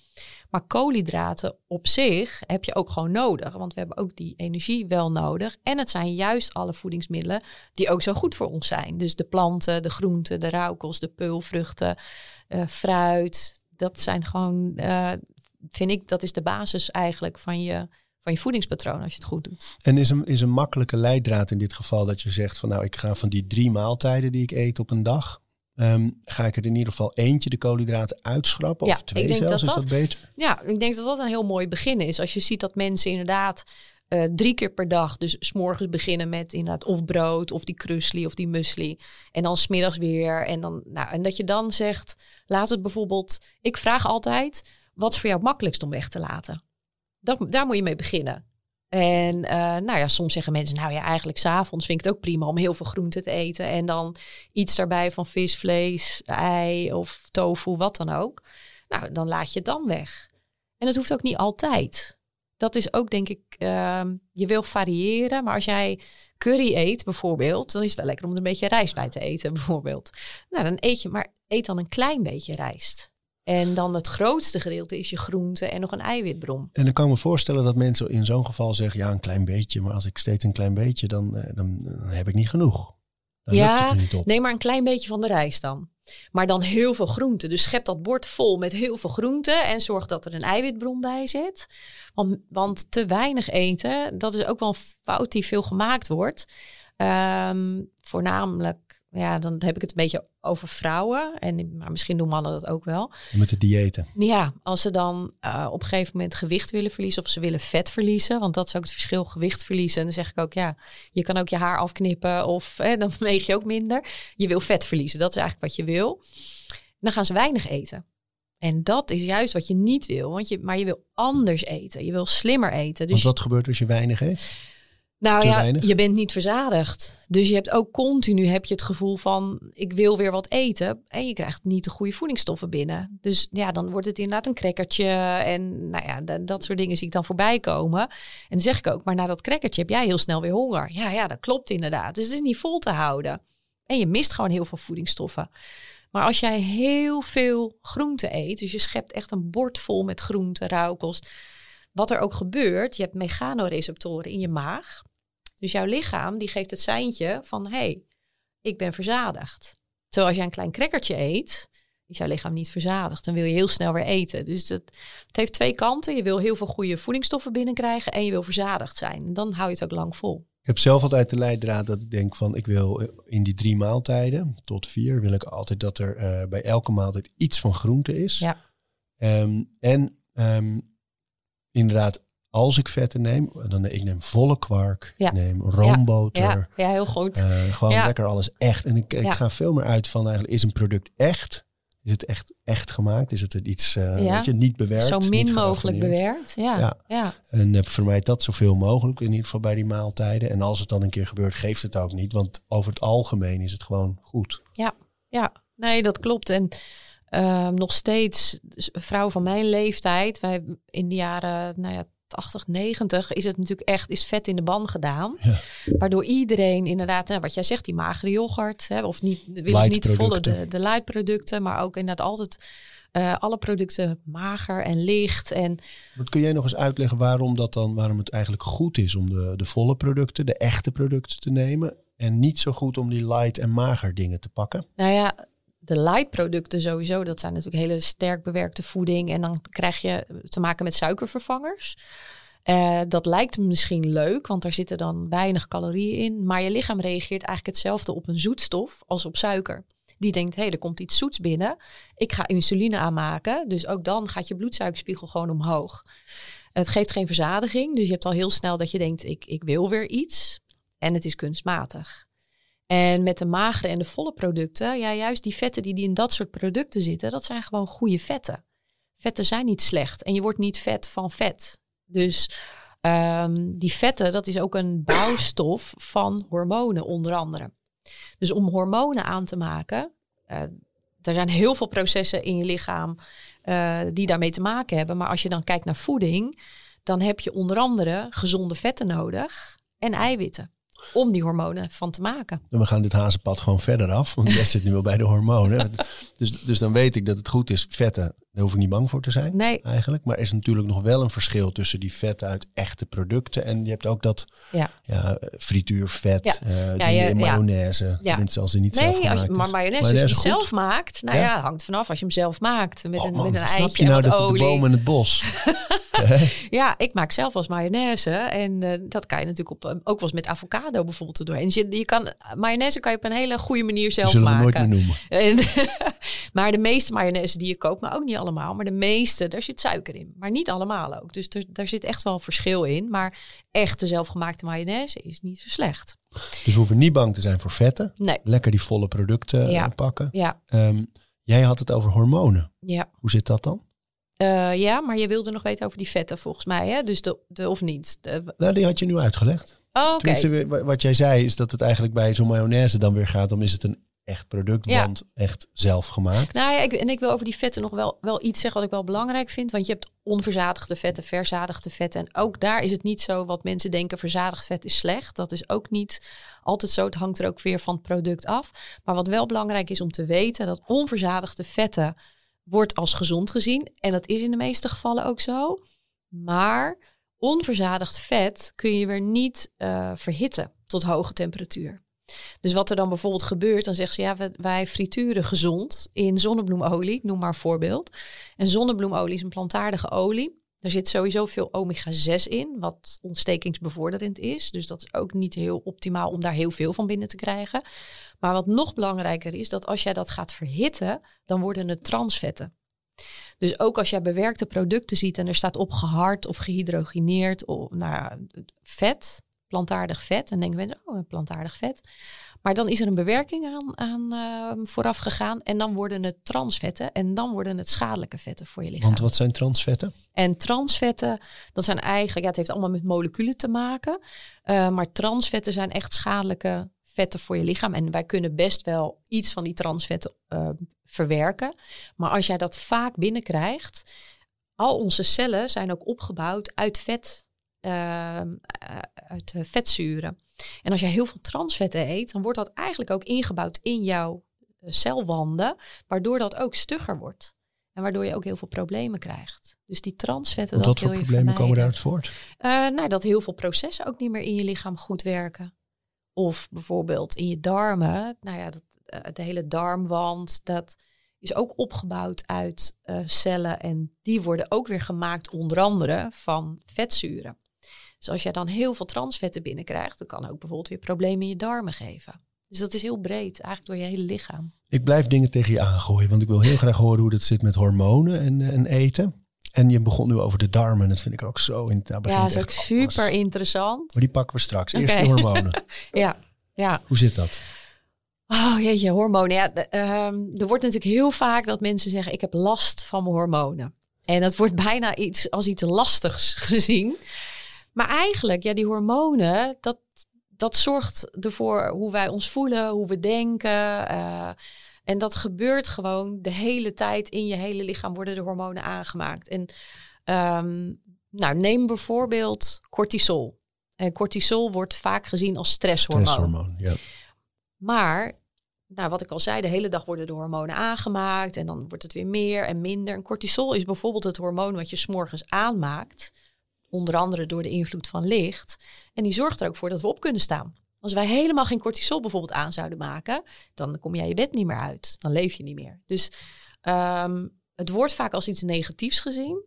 Maar koolhydraten op zich heb je ook gewoon nodig. Want we hebben ook die energie wel nodig. En het zijn juist alle voedingsmiddelen die ook zo goed voor ons zijn. Dus de planten, de groenten, de rauwkost, de peulvruchten, uh, fruit. Dat zijn gewoon, uh, vind ik, dat is de basis eigenlijk van je, van je voedingspatroon als je het goed doet. En is een, is een makkelijke leidraad in dit geval dat je zegt van nou ik ga van die drie maaltijden die ik eet op een dag, Um, ga ik er in ieder geval eentje de koolhydraten uitschrappen? of twee zelfs, dat is dat, beter? Ja, ik denk dat dat een heel mooi begin is. Als je ziet dat mensen inderdaad uh, drie keer per dag, dus s'morgens beginnen met inderdaad of brood of die krusli of die musli. En dan smiddags weer. En, dan, nou, en dat je dan zegt, laat het bijvoorbeeld... Ik vraag altijd, wat is voor jou makkelijkst om weg te laten? Dat, daar moet je mee beginnen. En uh, nou ja, soms zeggen mensen, nou ja, eigenlijk s'avonds vind ik het ook prima om heel veel groente te eten. En dan iets daarbij van vis, vlees, ei of tofu, wat dan ook. Nou, dan laat je het dan weg. En dat hoeft ook niet altijd. Dat is ook, denk ik, uh, je wil variëren. Maar als jij curry eet bijvoorbeeld, dan is het wel lekker om er een beetje rijst bij te eten bijvoorbeeld. Nou, dan eet je, maar eet dan een klein beetje rijst. En dan het grootste gedeelte is je groente en nog een eiwitbron. En dan kan ik me voorstellen dat mensen in zo'n geval zeggen, ja, een klein beetje. Maar als ik steeds een klein beetje, dan, eh, dan, dan heb ik niet genoeg. Dan ja, neem maar een klein beetje van de rijst dan. Maar dan heel veel groente. Dus schep dat bord vol met heel veel groente en zorg dat er een eiwitbron bij zit. Want, want te weinig eten, dat is ook wel een fout die veel gemaakt wordt. Um, voornamelijk ja, dan heb ik het een beetje over vrouwen. En maar misschien doen mannen dat ook wel. Met de diëten. Ja, als ze dan uh, op een gegeven moment gewicht willen verliezen of ze willen vet verliezen. Want dat is ook het verschil, gewicht verliezen. En dan zeg ik ook, ja, je kan ook je haar afknippen of hè, dan weeg je ook minder. Je wil vet verliezen, dat is eigenlijk wat je wil. Dan gaan ze weinig eten. En dat is juist wat je niet wil. Want je, maar je wil anders eten. Je wil slimmer eten. Dus wat gebeurt als je weinig eet? Nou ja, je bent niet verzadigd. Dus je hebt ook continu heb je het gevoel van ik wil weer wat eten. En je krijgt niet de goede voedingsstoffen binnen. Dus ja, dan wordt het inderdaad een crackertje. En nou ja, dat soort dingen zie ik dan voorbij komen. En dan zeg ik ook, maar na dat crackertje heb jij heel snel weer honger. Ja, ja, dat klopt inderdaad. Dus het is niet vol te houden. En je mist gewoon heel veel voedingsstoffen. Maar als jij heel veel groente eet, dus je schept echt een bord vol met groente, rauwkost. Wat er ook gebeurt, je hebt mechanoreceptoren in je maag. Dus jouw lichaam die geeft het seintje van hé, hey, ik ben verzadigd. Terwijl als je een klein crackertje eet, is jouw lichaam niet verzadigd. Dan wil je heel snel weer eten. Dus het, het heeft twee kanten. Je wil heel veel goede voedingsstoffen binnenkrijgen en je wil verzadigd zijn. En dan hou je het ook lang vol. Ik heb zelf altijd de leidraad dat ik denk van ik wil eh, in die drie maaltijden tot vier wil ik altijd dat er uh, bij elke maaltijd iets van groente is. Ja. Um, en um, inderdaad, als ik vetten neem, dan ik neem volle kwark, ja. neem roomboter. Ja, ja, heel goed. Uh, gewoon lekker alles echt. En ik, ik ga veel meer uit van eigenlijk is een product echt is het echt, echt gemaakt? Is het iets uh, ja. weet je, niet bewerkt? Zo min mogelijk bewerkt. Ja. ja. ja. En uh, vermijd dat zoveel mogelijk, in ieder geval bij die maaltijden. En als het dan een keer gebeurt, geeft het ook niet. Want over het algemeen is het gewoon goed. Ja, ja. nee, dat klopt. En uh, nog steeds, dus vrouwen van mijn leeftijd, wij in de jaren, nou ja, 80, 90 is het natuurlijk echt is vet in de ban gedaan. Ja. Waardoor iedereen inderdaad, wat jij zegt, die magere yoghurt, hè, of niet, wil niet de volle de, de light producten, maar ook inderdaad altijd uh, alle producten mager en licht. En wat kun jij nog eens uitleggen waarom dat dan, waarom het eigenlijk goed is om de, de volle producten, de echte producten te nemen en niet zo goed om die light en mager dingen te pakken? Nou ja, de light producten sowieso, dat zijn natuurlijk hele sterk bewerkte voeding. En dan krijg je te maken met suikervervangers. Uh, dat lijkt misschien leuk, want daar zitten dan weinig calorieën in. Maar je lichaam reageert eigenlijk hetzelfde op een zoetstof als op suiker. Die denkt, hé, hey, er komt iets zoets binnen. Ik ga insuline aanmaken. Dus ook dan gaat je bloedsuikerspiegel gewoon omhoog. Het geeft geen verzadiging. Dus je hebt al heel snel dat je denkt, ik, ik wil weer iets. En het is kunstmatig. En met de magere en de volle producten, ja, juist die vetten die, die in dat soort producten zitten, dat zijn gewoon goede vetten. Vetten zijn niet slecht en je wordt niet vet van vet. Dus um, die vetten, dat is ook een bouwstof van hormonen onder andere. Dus om hormonen aan te maken, uh, er zijn heel veel processen in je lichaam uh, die daarmee te maken hebben. Maar als je dan kijkt naar voeding, dan heb je onder andere gezonde vetten nodig en eiwitten om die hormonen van te maken. En we gaan dit hazenpad gewoon verder af, want jij zit nu wel bij de hormonen. dus, dus dan weet ik dat het goed is, vetten, daar hoef ik niet bang voor te zijn nee. eigenlijk. Maar er is natuurlijk nog wel een verschil tussen die vetten uit echte producten en je hebt ook dat ja. Ja, frituurvet, ja. Uh, ja, ja, mayonaise, ja. als ze niet nee, zelf als je, maar mayonaise, mayonaise als je zelf maakt, nou ja, hangt vanaf als je hem zelf maakt met oh, een, man, met een snap eitje je nou en dat het de boom in het bos? ja, ik maak zelf als mayonaise. En uh, dat kan je natuurlijk op, uh, ook wel eens met avocado bijvoorbeeld erdoor. En je, je kan, mayonaise kan je op een hele goede manier zelf Zullen we maken. nooit meer noemen. En, maar de meeste mayonaise die je koopt, maar ook niet allemaal, maar de meeste, daar zit suiker in. Maar niet allemaal ook. Dus er, daar zit echt wel verschil in. Maar echte zelfgemaakte mayonaise is niet zo slecht. Dus we hoeven niet bang te zijn voor vetten. Nee. Lekker die volle producten Ja. uh, pakken. Ja, Um, jij had het over hormonen. ja. Hoe zit dat dan? Uh, ja, maar je wilde nog weten over die vetten volgens mij, hè? Dus de, de of niet? De, Nou, die had je nu uitgelegd. oh, oké. Tenminste, wat jij zei is dat het eigenlijk bij zo'n mayonaise dan weer gaat om is het een echt product, Ja. want echt zelf gemaakt. Nou ja, ik, en ik wil over die vetten nog wel, wel iets zeggen wat ik wel belangrijk vind. Want je hebt onverzadigde vetten, verzadigde vetten. En ook daar is het niet zo wat mensen denken, verzadigd vet is slecht. Dat is ook niet altijd zo. Het hangt er ook weer van het product af. Maar wat wel belangrijk is om te weten, dat onverzadigde vetten wordt als gezond gezien. En dat is in de meeste gevallen ook zo. Maar onverzadigd vet kun je weer niet eh, verhitten tot hoge temperatuur. Dus wat er dan bijvoorbeeld gebeurt, dan zeggen ze ja, wij- frituren gezond in zonnebloemolie, noem maar een voorbeeld. En zonnebloemolie is een plantaardige olie. Er zit sowieso veel omega-6 in, wat ontstekingsbevorderend is. Dus dat is ook niet heel optimaal om daar heel veel van binnen te krijgen. Maar wat nog belangrijker is, dat als jij dat gaat verhitten, dan worden het transvetten. Dus ook als jij bewerkte producten ziet en er staat op gehard of gehydrogeneerd of nou, vet, plantaardig vet, dan denken mensen, oh, plantaardig vet. Maar dan is er een bewerking aan, aan uh, vooraf gegaan en dan worden het transvetten en dan worden het schadelijke vetten voor je lichaam. Want wat zijn transvetten? En transvetten, dat zijn eigenlijk, ja, het heeft allemaal met moleculen te maken, uh, maar transvetten zijn echt schadelijke vetten voor je lichaam. En wij kunnen best wel iets van die transvetten uh, verwerken. Maar als jij dat vaak binnenkrijgt, al onze cellen zijn ook opgebouwd uit vet, uh, uit vetzuren. En als je heel veel transvetten eet, dan wordt dat eigenlijk ook ingebouwd in jouw celwanden, waardoor dat ook stugger wordt. En waardoor je ook heel veel problemen krijgt. Dus die transvetten. Wat voor problemen komen daaruit voort? Uh, nou, dat heel veel processen ook niet meer in je lichaam goed werken. Of bijvoorbeeld in je darmen. Nou ja, dat, uh, de hele darmwand, dat is ook opgebouwd uit uh, cellen. En die worden ook weer gemaakt onder andere van vetzuren. Dus als jij dan heel veel transvetten binnenkrijgt, dan kan ook bijvoorbeeld weer problemen in je darmen geven. Dus dat is heel breed, eigenlijk door je hele lichaam. Ik blijf dingen tegen je aangooien, want ik wil heel graag horen hoe dat zit met hormonen en, en eten. En je begon nu over de darmen. Dat vind ik ook zo. In, ja, dat is ook super interessant. Maar die pakken we straks. Eerst okay. de hormonen. ja, ja. Hoe zit dat? Oh jeetje, hormonen. Ja, um, er wordt natuurlijk heel vaak dat mensen zeggen: ik heb last van mijn hormonen. En dat wordt bijna iets als iets lastigs gezien. Maar eigenlijk, ja, die hormonen, dat, dat zorgt ervoor hoe wij ons voelen, hoe we denken. Uh, en dat gebeurt gewoon de hele tijd in je hele lichaam worden de hormonen aangemaakt. En um, nou, neem bijvoorbeeld cortisol. En cortisol wordt vaak gezien als stresshormoon. Stresshormoon, ja. Maar, nou, wat ik al zei, de hele dag worden de hormonen aangemaakt en dan wordt het weer meer en minder. En cortisol is bijvoorbeeld het hormoon wat je s'morgens aanmaakt, onder andere door de invloed van licht. En die zorgt er ook voor dat we op kunnen staan. Als wij helemaal geen cortisol bijvoorbeeld aan zouden maken, dan kom jij je bed niet meer uit. Dan leef je niet meer. Dus um, het wordt vaak als iets negatiefs gezien.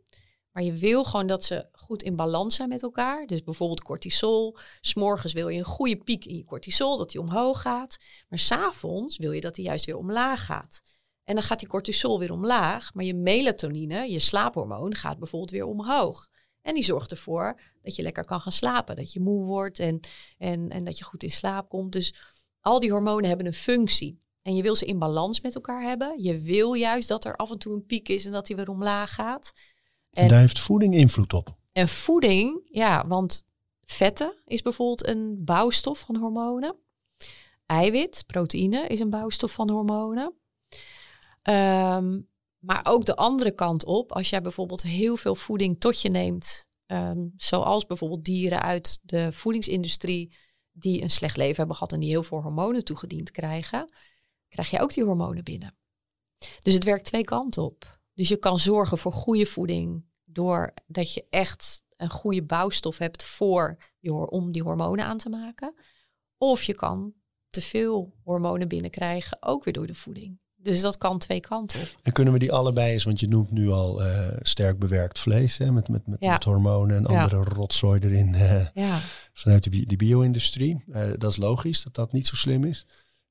Maar je wil gewoon dat ze goed in balans zijn met elkaar. Dus bijvoorbeeld cortisol. S'morgens wil je een goede piek in je cortisol, dat die omhoog gaat. Maar s'avonds wil je dat die juist weer omlaag gaat. En dan gaat die cortisol weer omlaag, maar je melatonine, je slaaphormoon, gaat bijvoorbeeld weer omhoog. En die zorgt ervoor dat je lekker kan gaan slapen, dat je moe wordt en, en, en dat je goed in slaap komt. Dus al die hormonen hebben een functie. En je wil ze in balans met elkaar hebben. Je wil juist dat er af en toe een piek is en dat die weer omlaag gaat. En, en daar heeft voeding invloed op. En voeding, ja, want vetten is bijvoorbeeld een bouwstof van hormonen. Eiwit, proteïne is een bouwstof van hormonen. Um, maar ook de andere kant op, als jij bijvoorbeeld heel veel voeding tot je neemt, um, zoals bijvoorbeeld dieren uit de voedingsindustrie die een slecht leven hebben gehad en die heel veel hormonen toegediend krijgen, krijg je ook die hormonen binnen. Dus het werkt twee kanten op. Dus je kan zorgen voor goede voeding doordat je echt een goede bouwstof hebt voor je, om die hormonen aan te maken. Of je kan te veel hormonen binnenkrijgen, ook weer door de voeding. Dus dat kan twee kanten. En kunnen we die allebei eens, want je noemt nu al uh, sterk bewerkt vlees hè, met, met, met, ja. met hormonen en andere ja. rotzooi erin. Uh, ja. Vanuit de, de bio-industrie. Uh, dat is logisch dat dat niet zo slim is.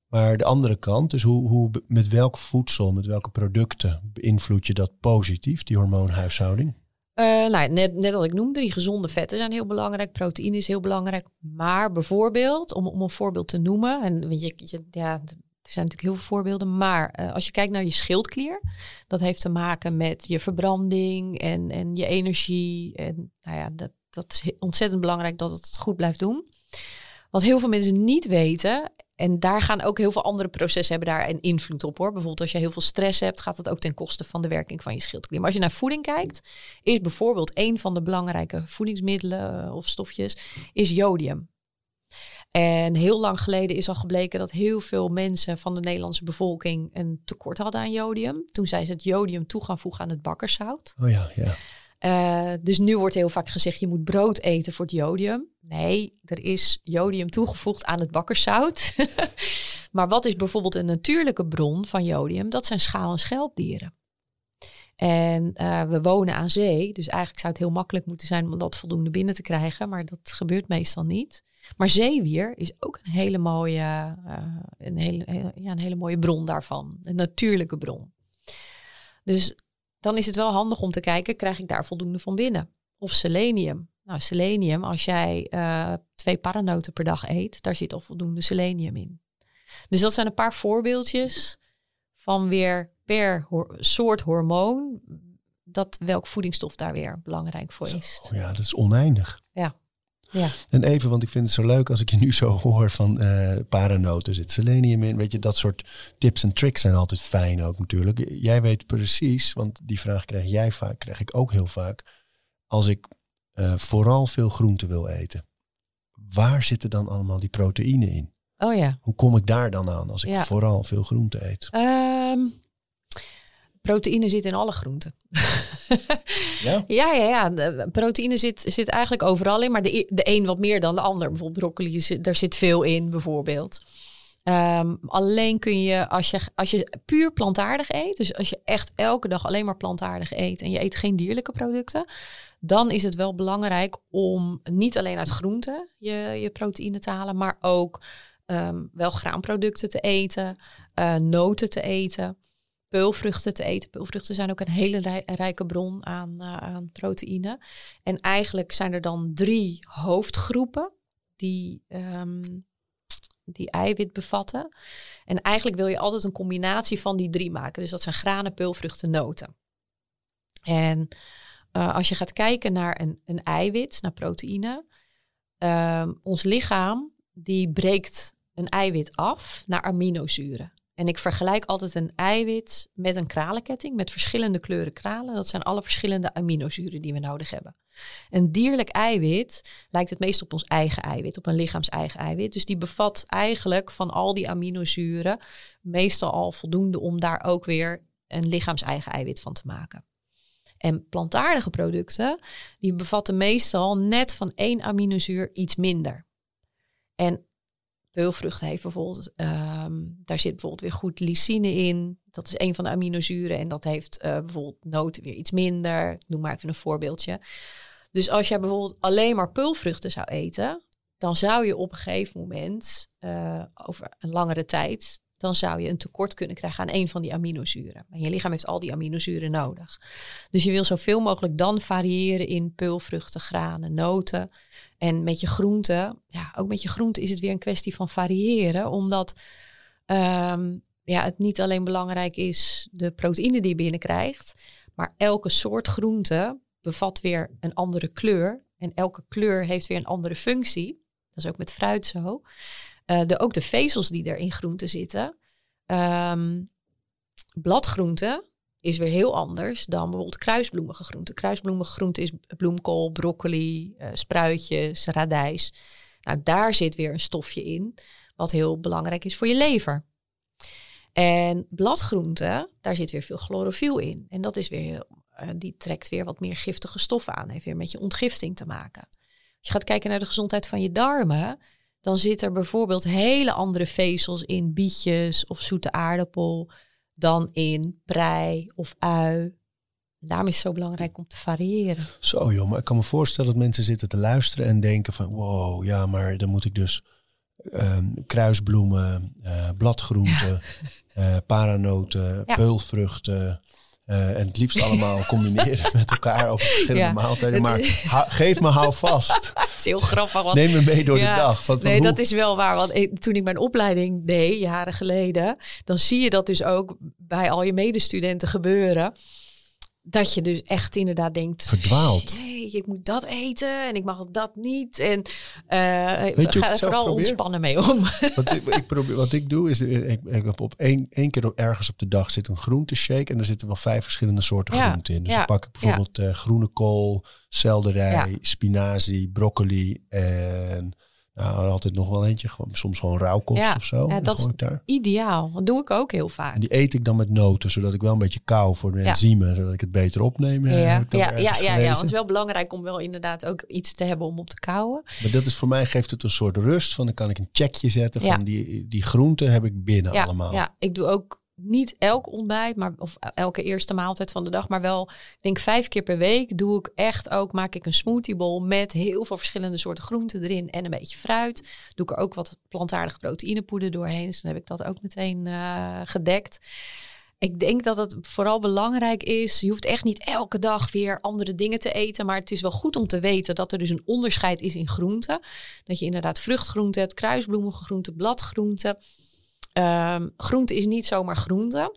Maar de andere kant, dus hoe, hoe, met welk voedsel, met welke producten beïnvloed je dat positief, die hormoonhuishouding? Nou, net, net wat ik noemde, die gezonde vetten zijn heel belangrijk. Proteïne is heel belangrijk. Maar bijvoorbeeld, om, om een voorbeeld te noemen, en je, je, ja, er zijn natuurlijk heel veel voorbeelden. Maar uh, als je kijkt naar je schildklier, dat heeft te maken met je verbranding en, en je energie. En nou ja, dat, dat is ontzettend belangrijk dat het goed blijft doen. Wat heel veel mensen niet weten, en daar gaan ook heel veel andere processen hebben daar een invloed op hoor. Bijvoorbeeld als je heel veel stress hebt, gaat dat ook ten koste van de werking van je schildklier. Maar als je naar voeding kijkt, is bijvoorbeeld een van de belangrijke voedingsmiddelen eh, of stofjes, is jodium. En heel lang geleden is al gebleken dat heel veel mensen van de Nederlandse bevolking een tekort hadden aan jodium. Toen zijn ze het jodium toe gaan voegen aan het bakkerszout. Oh ja, ja. Uh, dus nu wordt heel vaak gezegd, je moet brood eten voor het jodium. Nee, er is jodium toegevoegd aan het bakkerszout. maar wat is bijvoorbeeld een natuurlijke bron van jodium? Dat zijn schaal- en schelpdieren. En uh, we wonen aan zee, dus eigenlijk zou het heel makkelijk moeten zijn om dat voldoende binnen te krijgen, maar dat gebeurt meestal niet. Maar zeewier is ook een hele mooie, uh, een hele, ja, een hele mooie bron daarvan, een natuurlijke bron. Dus dan is het wel handig om te kijken, krijg ik daar voldoende van binnen? Of selenium. Nou, selenium, als jij uh, twee paranoten per dag eet, daar zit al voldoende selenium in. Dus dat zijn een paar voorbeeldjes van weer per soort hormoon, dat welk voedingsstof daar weer belangrijk voor is. Zo, ja, dat is oneindig. Ja. Ja. En even, want ik vind het zo leuk als ik je nu zo hoor van uh, paranoten zit selenium in. Weet je, dat soort tips en tricks zijn altijd fijn ook natuurlijk. Jij weet precies, want die vraag krijg jij vaak, krijg ik ook heel vaak. Als ik uh, vooral veel groente wil eten, waar zitten dan allemaal die proteïnen in? Oh ja. Hoe kom ik daar dan aan als ik ja. vooral veel groente eet? Um, proteïne zit in alle groenten. ja? ja, ja, ja. Proteïne zit, zit eigenlijk overal in, maar de, de een wat meer dan de ander. Bijvoorbeeld broccoli, daar zit veel in, bijvoorbeeld. Um, alleen kun je als, je, als je puur plantaardig eet, dus als je echt elke dag alleen maar plantaardig eet en je eet geen dierlijke producten, dan is het wel belangrijk om niet alleen uit groenten je, je proteïne te halen, maar ook um, wel graanproducten te eten, uh, noten te eten, peulvruchten te eten. Peulvruchten zijn ook een hele rijke bron aan, uh, aan proteïne. En eigenlijk zijn er dan drie hoofdgroepen die, um, die eiwit bevatten. En eigenlijk wil je altijd een combinatie van die drie maken. Dus dat zijn granen, peulvruchten, noten. En uh, als je gaat kijken naar een, een eiwit, naar proteïne, um, ons lichaam die breekt een eiwit af naar aminozuren. En ik vergelijk altijd een eiwit met een kralenketting met verschillende kleuren kralen. Dat zijn alle verschillende aminozuren die we nodig hebben. Een dierlijk eiwit lijkt het meest op ons eigen eiwit, op een lichaams-eigen eiwit. Dus die bevat eigenlijk van al die aminozuren meestal al voldoende om daar ook weer een lichaams-eigen eiwit van te maken. En plantaardige producten, die bevatten meestal net van één aminozuur iets minder. En peulvrucht heeft bijvoorbeeld, um, daar zit bijvoorbeeld weer goed lysine in. Dat is een van de aminozuren en dat heeft uh, bijvoorbeeld noten weer iets minder. noem maar even een voorbeeldje. Dus als jij bijvoorbeeld alleen maar peulvruchten zou eten, dan zou je op een gegeven moment, uh, over een langere tijd, dan zou je een tekort kunnen krijgen aan een van die aminozuren. En je lichaam heeft al die aminozuren nodig. Dus je wil zoveel mogelijk dan variëren in peulvruchten, granen, noten. En met je groenten, ja, ook met je groenten is het weer een kwestie van variëren, omdat um, ja, het niet alleen belangrijk is de proteïne die je binnenkrijgt, maar elke soort groente bevat weer een andere kleur. En elke kleur heeft weer een andere functie. Dat is ook met fruit zo. Uh, de, ook de vezels die er in groenten zitten. Um, bladgroenten is weer heel anders dan bijvoorbeeld kruisbloemige groenten. Kruisbloemige groenten is bloemkool, broccoli, uh, spruitjes, radijs. Nou, daar zit weer een stofje in wat heel belangrijk is voor je lever. En bladgroenten, daar zit weer veel chlorofiel in. En dat is weer, uh, die trekt weer wat meer giftige stoffen aan. Heeft weer met je ontgifting te maken. Als je gaat kijken naar de gezondheid van je darmen, dan zit er bijvoorbeeld hele andere vezels in bietjes of zoete aardappel dan in prei of ui. Daarom is het zo belangrijk om te variëren. Zo joh, maar ik kan me voorstellen dat mensen zitten te luisteren en denken van wow, ja, maar dan moet ik dus um, kruisbloemen, uh, bladgroenten, ja. uh, paranoten, ja. peulvruchten, uh, en het liefst allemaal combineren met elkaar over verschillende ja, maaltijden. Maar geef me hou vast. het is heel grappig. Want, Neem me mee door ja, de dag. Want, nee, hoe... dat is wel waar. Want ik, toen ik mijn opleiding deed, jaren geleden, dan zie je dat dus ook bij al je medestudenten gebeuren dat je dus echt inderdaad denkt... Verdwaald. Nee, ik moet dat eten en ik mag dat niet. En uh, Weet je, ga er vooral ontspannen mee om. Wat ik, ik probeer, wat ik doe is, ik, ik heb op één, één keer ergens op de dag zit een groenteshake. En er zitten wel vijf verschillende soorten ja, groenten in. Dus ja, dan pak ik bijvoorbeeld ja. uh, groene kool, selderij, spinazie, broccoli en... Nou, altijd nog wel eentje. Gewoon, soms gewoon rauwkost ja, of zo. Ja, dat is daar. ideaal. Dat doe ik ook heel vaak. En die eet ik dan met noten, zodat ik wel een beetje kou voor de ja. enzymen, zodat ik het beter opneem. Ja, ja, ja, ja, ja, ja. Het is wel belangrijk om wel inderdaad ook iets te hebben om op te kauwen. Maar dat is voor mij geeft het een soort rust van dan kan ik een checkje zetten van die, die groenten heb ik binnen allemaal. Ja, ik doe ook niet elk ontbijt, maar of elke eerste maaltijd van de dag, maar wel, denk vijf keer per week doe ik echt ook, maak ik een smoothie bowl met heel veel verschillende soorten groenten erin en een beetje fruit. Doe ik er ook wat plantaardige proteïnepoeder doorheen, dus dan heb ik dat ook meteen uh, gedekt. Ik denk dat het vooral belangrijk is. Je hoeft echt niet elke dag weer andere dingen te eten. Maar het is wel goed om te weten dat er dus een onderscheid is in groenten. Dat je inderdaad vruchtgroenten hebt, kruisbloemige groenten, bladgroenten. Um, groente is niet zomaar groente.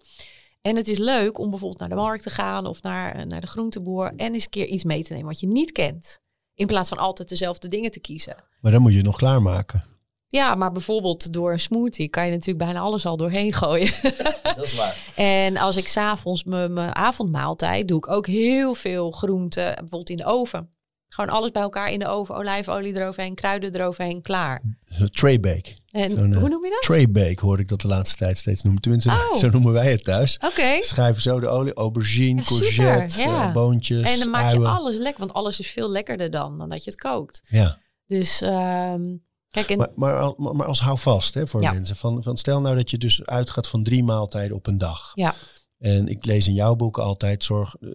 En het is leuk om bijvoorbeeld naar de markt te gaan of naar, eh, naar de groenteboer en eens een keer iets mee te nemen wat je niet kent. In plaats van altijd dezelfde dingen te kiezen. Maar dan moet je het nog klaarmaken. Ja, maar bijvoorbeeld door een smoothie kan je natuurlijk bijna alles al doorheen gooien. Dat is waar. en als ik s'avonds mijn avondmaaltijd doe ik ook heel veel groenten, bijvoorbeeld in de oven. Gewoon alles bij elkaar in de oven, olijfolie eroverheen, kruiden eroverheen, klaar. Tray bake. En hoe noem je dat? Tray bake hoor ik dat de laatste tijd steeds noemen. Tenminste, oh. zo noemen wij het thuis. Oké. Okay. Schrijven zo de olie, aubergine, courgette, ja. boontjes, En dan maak je alles lekker, want alles is veel lekkerder dan, dan dat je het kookt. Ja. Dus... Um, Kijk, en... maar, maar, maar, als houvast hè, voor mensen. Van, van stel nou dat je dus uitgaat van drie maaltijden op een dag. Ja. En ik lees in jouw boek altijd zorg eh,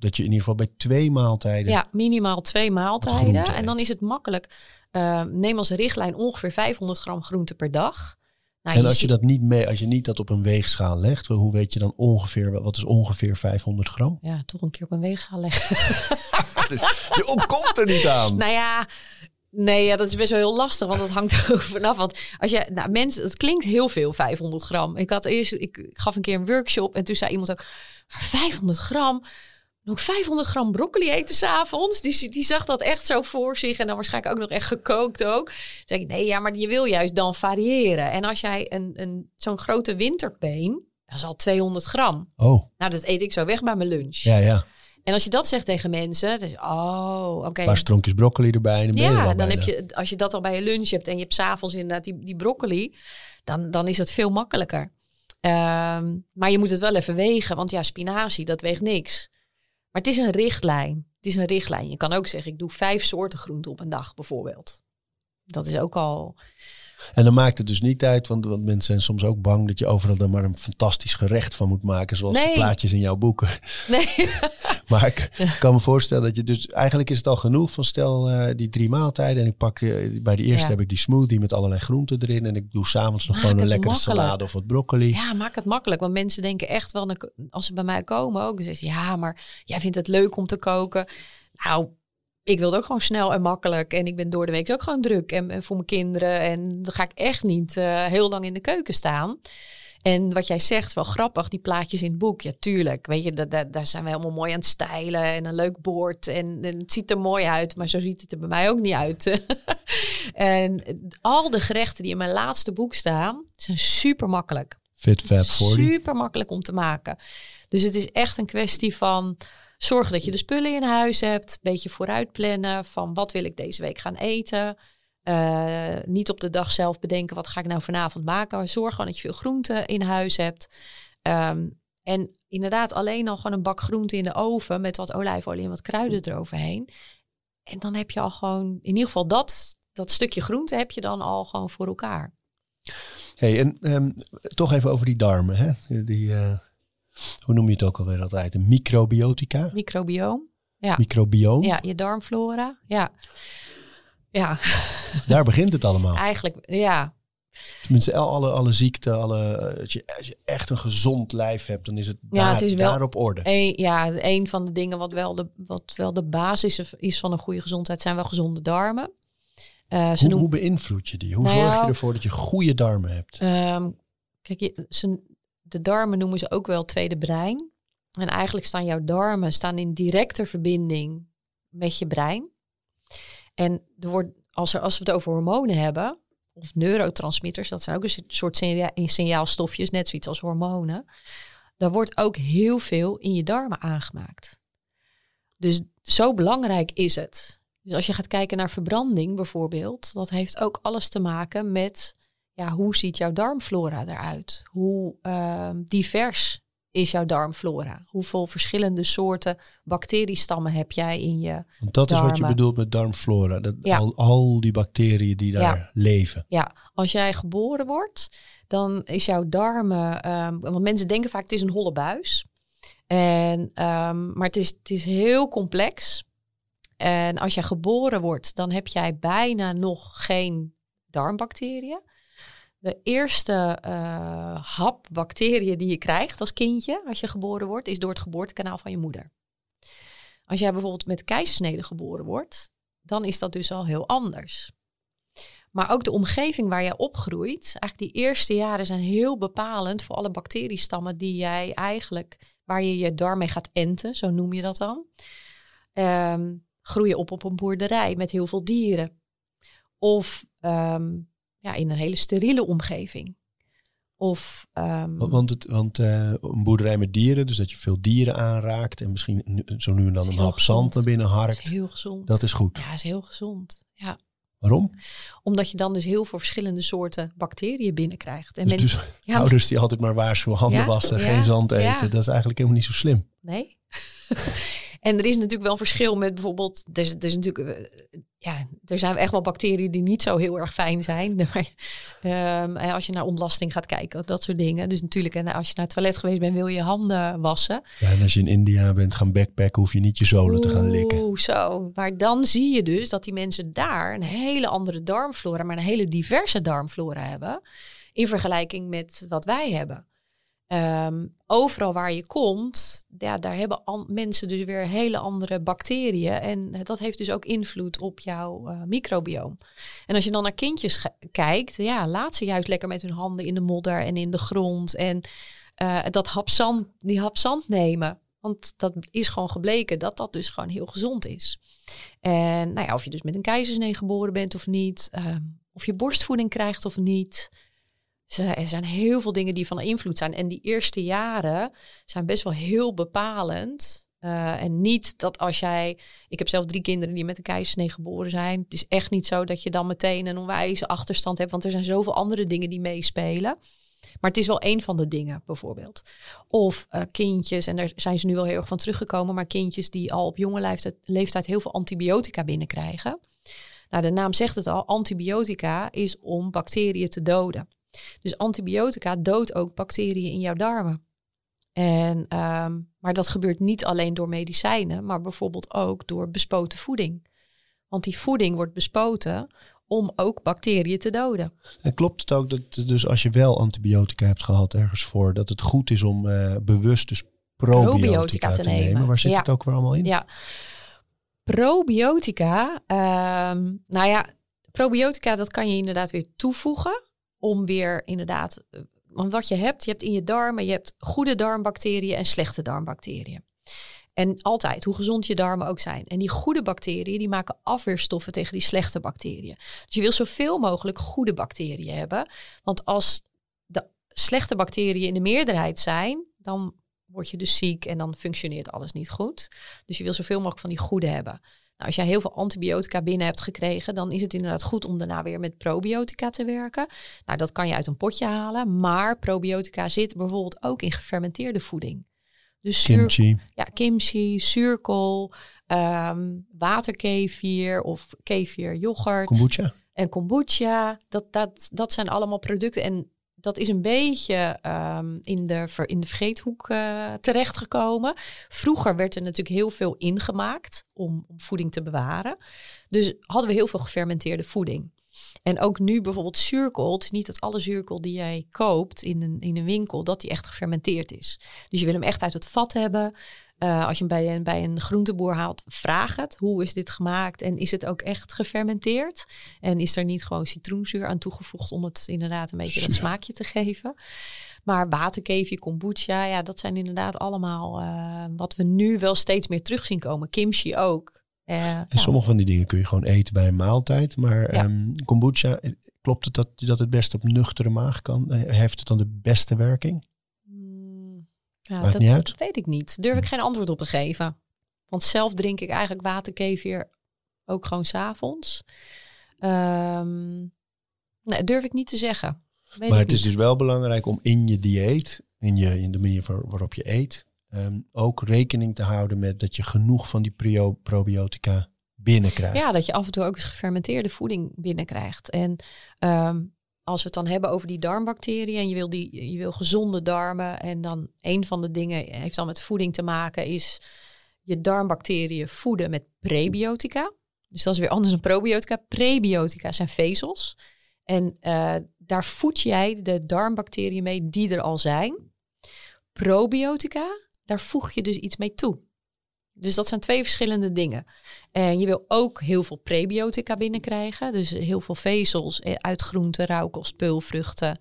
dat je in ieder geval bij twee maaltijden. Ja, minimaal twee maaltijden. En dan is het makkelijk. Uh, neem als richtlijn ongeveer 500 gram groente per dag. Nou, en als je, dat niet mee, als je niet dat op een weegschaal legt, hoe weet je dan ongeveer, wat is ongeveer 500 gram? Ja, toch een keer op een weegschaal leggen. dus je ontkomt er niet aan. Nou ja, Nee, ja, dat is best wel heel lastig, want dat hangt er vanaf. Want als je, nou, mensen, het klinkt heel veel, 500 gram. Ik had eerst, ik, gaf een keer een workshop en toen zei iemand ook, 500 gram, nog 500 gram broccoli eten s'avonds. Die, die zag dat echt zo voor zich en dan waarschijnlijk ook nog echt gekookt ook. Toen zei ik, nee, ja, maar je wil juist dan variëren. En als jij een, een, zo'n grote winterpeen, dat is al 200 gram. Oh. Nou, dat eet ik zo weg bij mijn lunch. Ja, ja. En als je dat zegt tegen mensen, dan oh, oké. Okay. Een paar stronkjes broccoli erbij. Dan ja, dan heb je, als je dat al bij je lunch hebt en je hebt s'avonds inderdaad die, die broccoli, dan, dan is het veel makkelijker. Um, maar je moet het wel even wegen, want ja, spinazie, dat weegt niks. Maar het is een richtlijn. Het is een richtlijn. Je kan ook zeggen, ik doe vijf soorten groenten op een dag bijvoorbeeld. Dat is ook al. En dan maakt het dus niet uit, want, want mensen zijn soms ook bang dat je overal dan maar een fantastisch gerecht van moet maken, zoals de plaatjes in jouw boeken. Nee. maar ik kan me voorstellen dat je dus eigenlijk is het al genoeg van stel uh, die drie maaltijden en ik pak uh, bij de eerste heb ik die smoothie met allerlei groenten erin en ik doe s'avonds nog gewoon een lekkere salade of wat broccoli. Ja, maak het makkelijk, want mensen denken echt wel als ze bij mij komen ook, dan zeggen ze ja, maar jij vindt het leuk om te koken. Nou, ik wilde ook gewoon snel en makkelijk. En ik ben door de week ook gewoon druk en, voor mijn kinderen. En dan ga ik echt niet uh, heel lang in de keuken staan. En wat jij zegt, wel grappig, die plaatjes in het boek. Ja, tuurlijk. Weet je, daar, daar zijn we helemaal mooi aan het stijlen. En een leuk bord. En, en, het ziet er mooi uit. Maar zo ziet het er bij mij ook niet uit. en al de gerechten die in mijn laatste boek staan, zijn super makkelijk. Fit Fab 40. Super makkelijk om te maken. Dus het is echt een kwestie van Zorg dat je de spullen in huis hebt. Een beetje vooruit plannen van wat wil ik deze week gaan eten. Uh, niet op de dag zelf bedenken wat ga ik nou vanavond maken. Zorg gewoon dat je veel groenten in huis hebt. Um, en inderdaad alleen al gewoon een bak groenten in de oven met wat olijfolie en wat kruiden eroverheen. En dan heb je al gewoon, in ieder geval dat, dat stukje groente heb je dan al gewoon voor elkaar. Hey, en um, toch even over die darmen. Hè? Die, uh, hoe noem je het ook alweer altijd? Een microbiotica? Microbioom. Ja. Microbioom? Ja, je darmflora. Ja. Ja. Daar begint het allemaal. Eigenlijk, ja. Tenminste, alle, alle ziekten, alle, als, je, als je echt een gezond lijf hebt, dan is het, ja, daar, het is wel daar op orde. Een, ja, een van de dingen wat wel de, wat wel de basis is van een goede gezondheid, zijn wel gezonde darmen. Uh, hoe, hoe beïnvloed je die? Hoe nou zorg je ervoor dat je goede darmen hebt? Um, kijk, je, ze, de darmen noemen ze ook wel tweede brein. En eigenlijk staan jouw darmen staan in directe verbinding met je brein. En er wordt, als, er, als we het over hormonen hebben, of neurotransmitters, dat zijn ook een soort signaalstofjes, net zoiets als hormonen. Daar wordt ook heel veel in je darmen aangemaakt. Dus zo belangrijk is het. Dus als je gaat kijken naar verbranding bijvoorbeeld, dat heeft ook alles te maken met ja, hoe ziet jouw darmflora eruit? Hoe uh, divers is jouw darmflora? Hoeveel verschillende soorten bacteriestammen heb jij in je Want dat is wat je bedoelt met darmflora. Dat Ja. al, al die bacteriën die daar Ja. leven. Ja, als jij geboren wordt, dan is jouw darmen. ehm, want mensen denken vaak het is een holle buis. En, ehm, maar het is, het is heel complex. En als jij geboren wordt, dan heb jij bijna nog geen darmbacteriën. De eerste eh, hap bacteriën die je krijgt als kindje, als je geboren wordt, is door het geboortekanaal van je moeder. Als jij bijvoorbeeld met keizersnede geboren wordt, dan is dat dus al heel anders. Maar ook de omgeving waar jij opgroeit, eigenlijk die eerste jaren zijn heel bepalend voor alle bacteriestammen die jij eigenlijk, waar je je darm gaat enten, zo noem je dat dan. Ehm, groei je op op een boerderij met heel veel dieren. Of ehm, ja, in een hele steriele omgeving. Of ehm, Want- het, want eh, een boerderij met dieren, dus dat je veel dieren aanraakt en misschien zo nu en dan een hap zand naar binnen is harkt. heel gezond. Dat is goed. Ja, is heel gezond. Ja. Waarom? Omdat je dan dus heel veel verschillende soorten bacteriën binnenkrijgt. En Dus, men- dus ja, ouders die altijd maar waarschuwen, handen Ja, wassen, ja, geen zand eten, dat is eigenlijk helemaal niet zo slim. Nee. en er is natuurlijk wel een verschil met bijvoorbeeld. Er is, er is natuurlijk. eh, Ja, er zijn echt wel bacteriën die niet zo heel erg fijn zijn. Maar, ehm, en als je naar ontlasting gaat kijken, dat soort dingen. Dus natuurlijk, en als je naar het toilet geweest bent, wil je je handen wassen. Ja, en als je in India bent gaan backpacken, hoef je niet je zolen te gaan likken. Oeh, zo. Maar dan zie je dus dat die mensen daar een hele andere darmflora, maar een hele diverse darmflora hebben. In vergelijking met wat wij hebben. Ehm, overal waar je komt, ja, daar hebben mensen dus weer hele andere bacteriën. En dat heeft dus ook invloed op jouw eh, microbioom. En als je dan naar kindjes kijkt, ja, laat ze juist lekker met hun handen in de modder en in de grond. En eh, dat hap zand, die hap zand nemen. Want dat is gewoon gebleken dat dat dus gewoon heel gezond is. En nou ja, of je dus met een keizersnee geboren bent of niet. ehm, of je borstvoeding krijgt of niet. Er zijn heel veel dingen die van invloed zijn. En die eerste jaren zijn best wel heel bepalend. Eh, en niet dat als jij... Ik heb zelf drie kinderen die met een keizersnee geboren zijn. Het is echt niet zo dat je dan meteen een onwijze achterstand hebt. Want er zijn zoveel andere dingen die meespelen. Maar het is wel een van de dingen, bijvoorbeeld. Of eh, kindjes, en daar zijn ze nu wel heel erg van teruggekomen, maar kindjes die al op jonge leeftijd heel veel antibiotica binnenkrijgen. Nou, de naam zegt het al, antibiotica is om bacteriën te doden. Dus antibiotica doodt ook bacteriën in jouw darmen. En, ehm, maar dat gebeurt niet alleen door medicijnen, maar bijvoorbeeld ook door bespoten voeding. Want die voeding wordt bespoten om ook bacteriën te doden. En klopt het ook dat dus als je wel antibiotica hebt gehad ergens voor, dat het goed is om eh, bewust dus probiotica, Probiotica te te nemen? nemen. Waar zit Ja. het ook weer allemaal in? Ja. Probiotica. ehm, nou ja, probiotica dat kan je inderdaad weer toevoegen. Om weer inderdaad. eh, Want wat je hebt, je hebt in je darmen, je hebt goede darmbacteriën en slechte darmbacteriën. En altijd, hoe gezond je darmen ook zijn. En die goede bacteriën, die maken afweerstoffen tegen die slechte bacteriën. Dus je wil zoveel mogelijk goede bacteriën hebben. Want als de slechte bacteriën in de meerderheid zijn, dan word je dus ziek en dan functioneert alles niet goed. Dus je wil zoveel mogelijk van die goede hebben. Nou, als jij heel veel antibiotica binnen hebt gekregen, dan is het inderdaad goed om daarna weer met probiotica te werken. Nou, dat kan je uit een potje halen, maar probiotica zit bijvoorbeeld ook in gefermenteerde voeding. Dus zuur, Kimchi. ja, kimchi, zuurkool, waterkefir of kefir yoghurt Kombucha. en kombucha. Dat, dat, dat zijn allemaal producten. En dat is een beetje ehm, in, de, in de vergeethoek eh, terechtgekomen. Vroeger werd er natuurlijk heel veel ingemaakt om, om voeding te bewaren. Dus hadden we heel veel gefermenteerde voeding. En ook nu bijvoorbeeld zuurkool. Niet dat alle zuurkool die jij koopt in een, in een winkel, dat die echt gefermenteerd is. Dus je wil hem echt uit het vat hebben. Eh, als je hem bij een, bij een groenteboer haalt, vraag het. Hoe is dit gemaakt? En is het ook echt gefermenteerd? En is er niet gewoon citroenzuur aan toegevoegd om het inderdaad een beetje dat smaakje te geven? Maar waterkefir, kombucha, ja, dat zijn inderdaad allemaal eh, wat we nu wel steeds meer terug zien komen. Kimchi ook. Eh, En ja. sommige van die dingen kun je gewoon eten bij een maaltijd. Maar Ja. ehm, kombucha, klopt het dat, dat het best op nuchtere maag kan? Heeft het dan de beste werking? Ja, Maakt dat, niet uit? dat weet ik niet. Durf ik geen antwoord op te geven. Want zelf drink ik eigenlijk waterkefir ook gewoon s'avonds. Ehm nee, durf ik niet te zeggen. Weet maar het is dus wel belangrijk om in je dieet in, je, in de manier waarop je eet. Ehm, ook rekening te houden met dat je genoeg van die probiotica binnenkrijgt. Ja, dat je af en toe ook eens gefermenteerde voeding binnenkrijgt. En ehm, als we het dan hebben over die darmbacteriën en je wil, die, je wil gezonde darmen. En dan een van de dingen heeft dan met voeding te maken, is je darmbacteriën voeden met prebiotica. Dus dat is weer anders dan probiotica. Prebiotica zijn vezels. En uh, daar voed jij de darmbacteriën mee die er al zijn. Probiotica, daar voeg je dus iets mee toe. Dus dat zijn twee verschillende dingen. En je wil ook heel veel prebiotica binnenkrijgen. Dus heel veel vezels uit groenten, rauwkost, peulvruchten.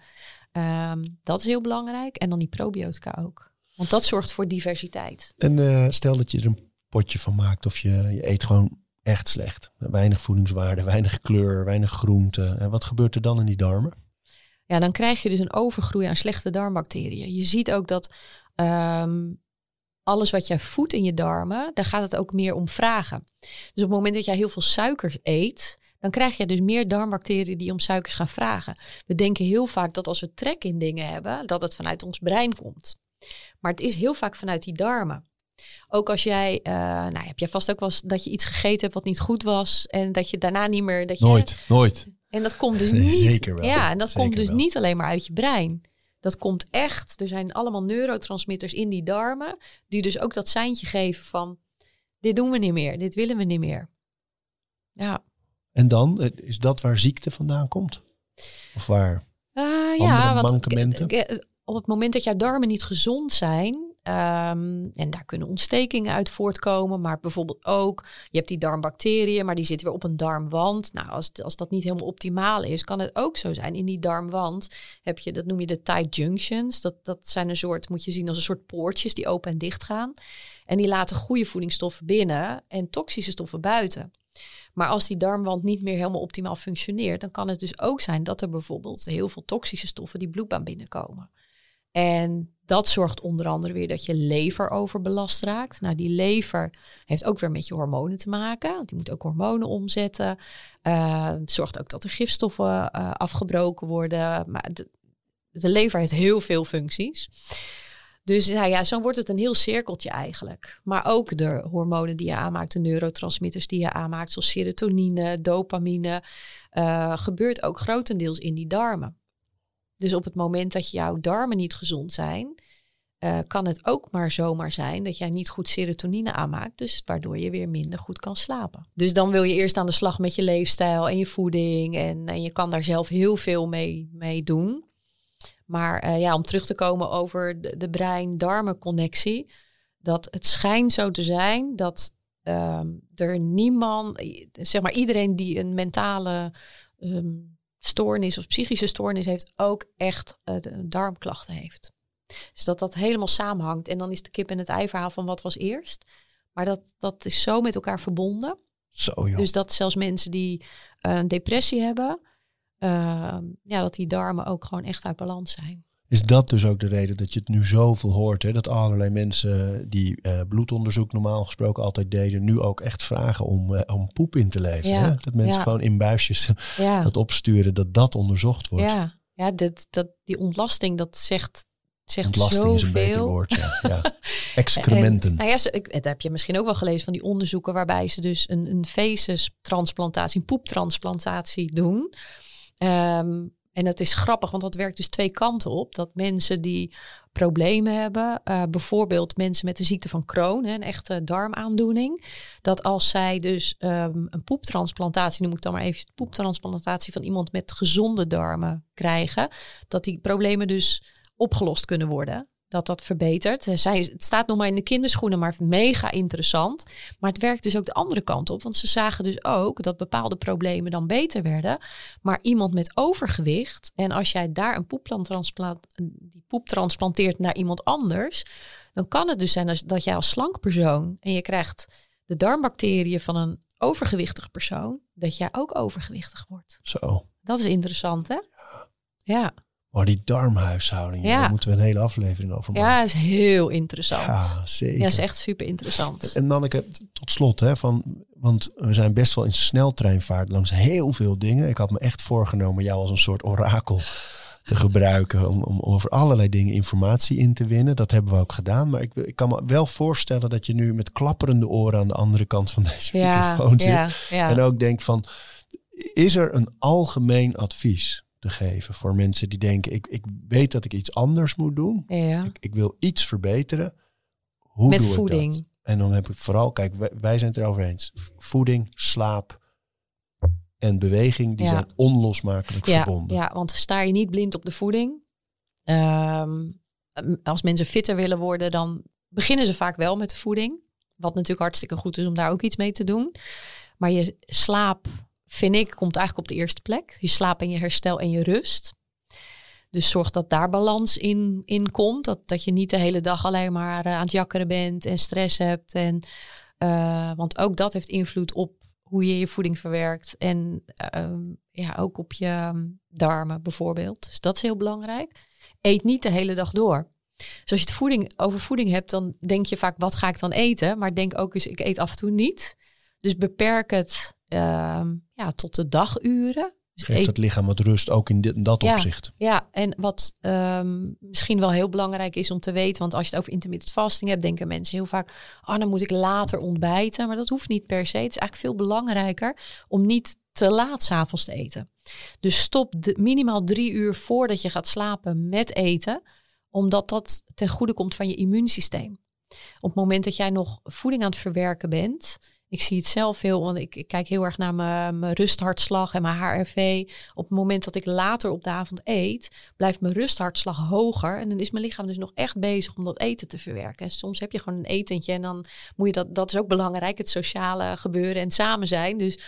Um, dat is heel belangrijk. En dan die probiotica ook. Want dat zorgt voor diversiteit. En uh, stel dat je er een potje van maakt of je, je eet gewoon echt slecht. Weinig voedingswaarde, weinig kleur, weinig groente. En wat gebeurt er dan in die darmen? Ja, dan krijg je dus een overgroei aan slechte darmbacteriën. Je ziet ook dat um, alles wat jij voedt in je darmen, daar gaat het ook meer om vragen. Dus op het moment dat jij heel veel suikers eet, dan krijg je dus meer darmbacteriën die om suikers gaan vragen. We denken heel vaak dat als we trek in dingen hebben, dat het vanuit ons brein komt. Maar het is heel vaak vanuit die darmen. Ook als jij, uh, nou heb jij vast ook wel eens dat je iets gegeten hebt wat niet goed was en dat je daarna niet meer. Dat je, nooit, nooit. En dat komt dus niet. Zeker wel. Ja, en dat komt dus niet alleen maar uit je brein. Dat komt echt. Er zijn allemaal neurotransmitters in die darmen die dus ook dat seintje geven van dit doen we niet meer, dit willen we niet meer. Ja. En dan eh, is dat waar ziekte vandaan komt? Of waar? Uh, ja, want mankementen? op het moment dat jouw darmen niet gezond zijn, Ehm, en daar kunnen ontstekingen uit voortkomen, maar bijvoorbeeld ook, je hebt die darmbacteriën, maar die zitten weer op een darmwand. Nou, als, als dat niet helemaal optimaal is, kan het ook zo zijn. In die darmwand heb je, dat noem je de tight junctions. Dat, dat zijn een soort, moet je zien als een soort poortjes die open en dicht gaan. En die laten goede voedingsstoffen binnen en toxische stoffen buiten. Maar als die darmwand niet meer helemaal optimaal functioneert, dan kan het dus ook zijn dat er bijvoorbeeld heel veel toxische stoffen die bloedbaan binnenkomen. En dat zorgt onder andere weer dat je lever overbelast raakt. Nou, die lever heeft ook weer met je hormonen te maken. Want die moet ook hormonen omzetten. Uh, zorgt ook dat er gifstoffen uh, afgebroken worden. Maar de, lever heeft heel veel functies. Dus nou ja, zo wordt het een heel cirkeltje eigenlijk. Maar ook de hormonen die je aanmaakt, de neurotransmitters die je aanmaakt, zoals serotonine, dopamine, uh, gebeurt ook grotendeels in die darmen. Dus op het moment dat jouw darmen niet gezond zijn, uh, kan het ook maar zomaar zijn dat jij niet goed serotonine aanmaakt, dus waardoor je weer minder goed kan slapen. Dus dan wil je eerst aan de slag met je leefstijl en je voeding en, en je kan daar zelf heel veel mee, mee doen. Maar uh, ja, om terug te komen over de, de brein-darmen-connectie, dat het schijnt zo te zijn dat uh, er niemand, zeg maar iedereen die een mentale um, stoornis of psychische stoornis heeft, ook echt uh, darmklachten heeft. Dus dat dat helemaal samenhangt. En dan is de kip en het ei verhaal van wat was eerst. Maar dat, dat is zo met elkaar verbonden. Zo, joh. Dus dat zelfs mensen die uh, een depressie hebben, uh, ja, dat die darmen ook gewoon echt uit balans zijn. Is dat dus ook de reden dat je het nu zoveel hoort? Hè? Dat allerlei mensen die uh, bloedonderzoek normaal gesproken altijd deden, nu ook echt vragen om, uh, om poep in te. Ja, hè? Dat mensen gewoon in buisjes ja. dat opsturen, dat dat onderzocht wordt. Ja, ja dit, dat, die ontlasting, dat zegt, zegt Ontlasting zoveel. is een beter woord, ja. Excrementen. En, nou ja, dat heb je misschien ook wel gelezen van die onderzoeken waarbij ze dus een, een fecustransplantatie, een poeptransplantatie doen. Um, en dat is grappig, want dat werkt dus twee kanten op. Dat mensen die problemen hebben, uh, bijvoorbeeld mensen met de ziekte van Crohn, een echte darmaandoening, dat als zij dus um, een poeptransplantatie, noem ik dan maar even poeptransplantatie van iemand met gezonde darmen krijgen, dat die problemen dus opgelost kunnen worden dat dat verbetert. Eh, zij, het staat nog maar in de kinderschoenen, maar mega interessant. Maar het werkt dus ook de andere kant op. Want ze zagen dus ook dat bepaalde problemen dan beter werden. Maar iemand met overgewicht, en als jij daar een poeptransplant, die poep transplanteert naar iemand anders, dan kan het dus zijn dat jij als slank persoon en je krijgt de darmbacteriën van een overgewichtig persoon, dat jij ook overgewichtig wordt. Zo. Dat is interessant, hè? Ja. Maar die darmhuishouding, ja. daar moeten we een hele aflevering over maken. Ja, is heel interessant. Ja, zeker. Ja, is echt super interessant. En Nanneke, tot slot, hè, van, want we zijn best wel in sneltreinvaart langs heel veel dingen. Ik had me echt voorgenomen jou als een soort orakel te gebruiken om, om over allerlei dingen informatie in te winnen. Dat hebben we ook gedaan. Maar ik, ik kan me wel voorstellen dat je nu met klapperende oren aan de andere kant van deze microfoon zit. En ook denkt van, is er een algemeen advies te geven voor mensen die denken, ik, ik weet dat ik iets anders moet doen. Ik, ik wil iets verbeteren. Hoe met doe voeding. Ik dat? En dan heb ik vooral, kijk, wij, wij zijn het erover eens. Voeding, slaap, en beweging, die zijn onlosmakelijk verbonden. Ja, want sta je niet blind op de voeding. Ehm, als mensen fitter willen worden, dan beginnen ze vaak wel met de voeding. Wat natuurlijk hartstikke goed is om daar ook iets mee te doen. Maar je slaap, vind ik, komt eigenlijk op de eerste plek. Je slaap en je herstel en je rust. Dus zorg dat daar balans in, in komt. Dat, dat je niet de hele dag alleen maar eh, aan het jakkeren bent en stress hebt. En, uh, want ook dat heeft invloed op hoe je je voeding verwerkt. En ehm, ja, ook op je ehm, darmen bijvoorbeeld. Dus dat is heel belangrijk. Eet niet de hele dag door. Dus als je het voeding, over voeding hebt, dan denk je vaak, wat ga ik dan eten? Maar denk ook eens, ik eet af en toe niet. Dus beperk het uh, ja, tot de daguren. Dus Geeft het lichaam wat rust ook in, dit, dat opzicht. Ja, en wat um, misschien wel heel belangrijk is om te weten, want als je het over intermittent fasting hebt, denken mensen heel vaak, oh, dan moet ik later ontbijten. Maar dat hoeft niet per se. Het is eigenlijk veel belangrijker om niet te laat s'avonds te eten. Dus stop de, minimaal drie uur voordat je gaat slapen met eten, omdat dat ten goede komt van je immuunsysteem. Op het moment dat jij nog voeding aan het verwerken bent, ik zie het zelf veel, want ik, kijk heel erg naar mijn, rusthartslag en mijn HRV. Op het moment dat ik later op de avond eet, blijft mijn rusthartslag hoger. En dan is mijn lichaam dus nog echt bezig om dat eten te verwerken. En soms heb je gewoon een etentje en dan moet je dat, dat is ook belangrijk, het sociale gebeuren en samen zijn. Dus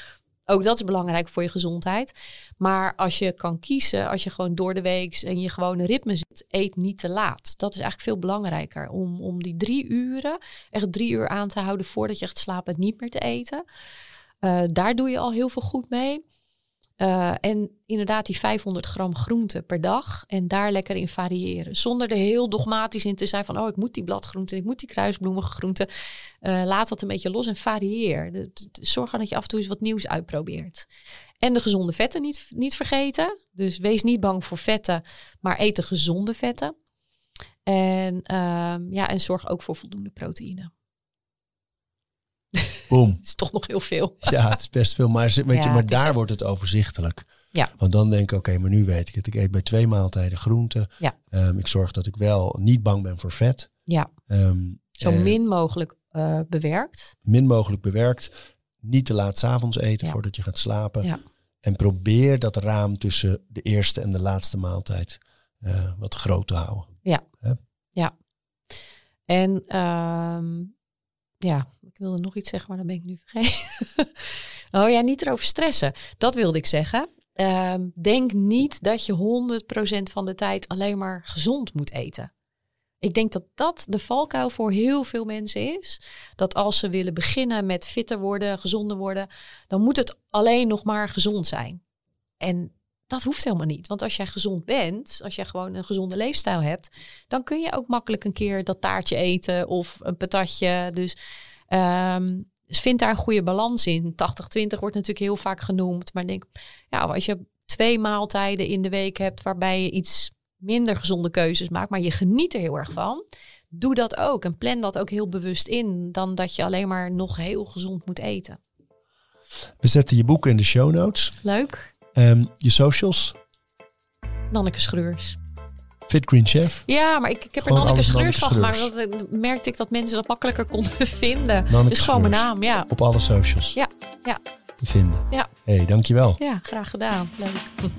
ook dat is belangrijk voor je gezondheid. Maar als je kan kiezen, als je gewoon door de week en je gewone ritme zit, eet niet te laat. Dat is eigenlijk veel belangrijker. Om, om die drie uren, echt drie uur aan te houden voordat je gaat slapen, niet meer te eten. Uh, daar doe je al heel veel goed mee. Uh, en inderdaad die 500 gram groente per dag en daar lekker in variëren. Zonder er heel dogmatisch in te zijn van, oh ik moet die bladgroenten, ik moet die kruisbloemige groenten. Uh, laat dat een beetje los en varieer. Zorg dat je af en toe eens wat nieuws uitprobeert. En de gezonde vetten niet, niet vergeten. Dus wees niet bang voor vetten, maar eet de gezonde vetten. En, uh, ja, en zorg ook voor voldoende proteïne. Boom. het is toch nog heel veel. Ja, het is best veel. Maar, weet je, maar daar wordt het overzichtelijk. Ja. Want dan denk ik, oké, maar nu weet ik het. Ik eet bij twee maaltijden groenten. Ja. Um, ik zorg dat ik wel niet bang ben voor vet. Ja. Um, Zo min mogelijk uh, bewerkt. Min mogelijk bewerkt. Niet te laat s'avonds eten Ja. voordat je gaat slapen. Ja. En probeer dat raam tussen de eerste en de laatste maaltijd uh, wat groot te houden. Ja. Hè? Ja. En um, ja, ik wilde nog iets zeggen, maar dan ben ik nu vergeten. oh ja, niet erover stressen. Dat wilde ik zeggen. Um, denk niet dat je 100% van de tijd alleen maar gezond moet eten. Ik denk dat dat de valkuil voor heel veel mensen is. Dat als ze willen beginnen met fitter worden, gezonder worden, dan moet het alleen nog maar gezond zijn. En dat hoeft helemaal niet. Want als jij gezond bent, als jij gewoon een gezonde leefstijl hebt, dan kun je ook makkelijk een keer dat taartje eten of een patatje. Dus, um, dus vind daar een goede balans in. 80-20 wordt natuurlijk heel vaak genoemd. Maar denk, ja, als je twee maaltijden in de week hebt waarbij je iets minder gezonde keuzes maakt, maar je geniet er heel erg van. Doe dat ook en plan dat ook heel bewust in, dan dat je alleen maar nog heel gezond moet eten. We zetten je boeken in de show notes. Leuk. Um, je socials? Nanneke Schreurs. Fit Green Chef? Ja, maar ik, ik heb Gewoon er Nanneke Schreurs van gemaakt. Dan merkte ik dat mensen dat makkelijker konden vinden. Nanneke dus gewoon mijn naam, ja. Op alle socials Ja, ja, te vinden. ja. hey, dankjewel. ja, graag gedaan. Leuk.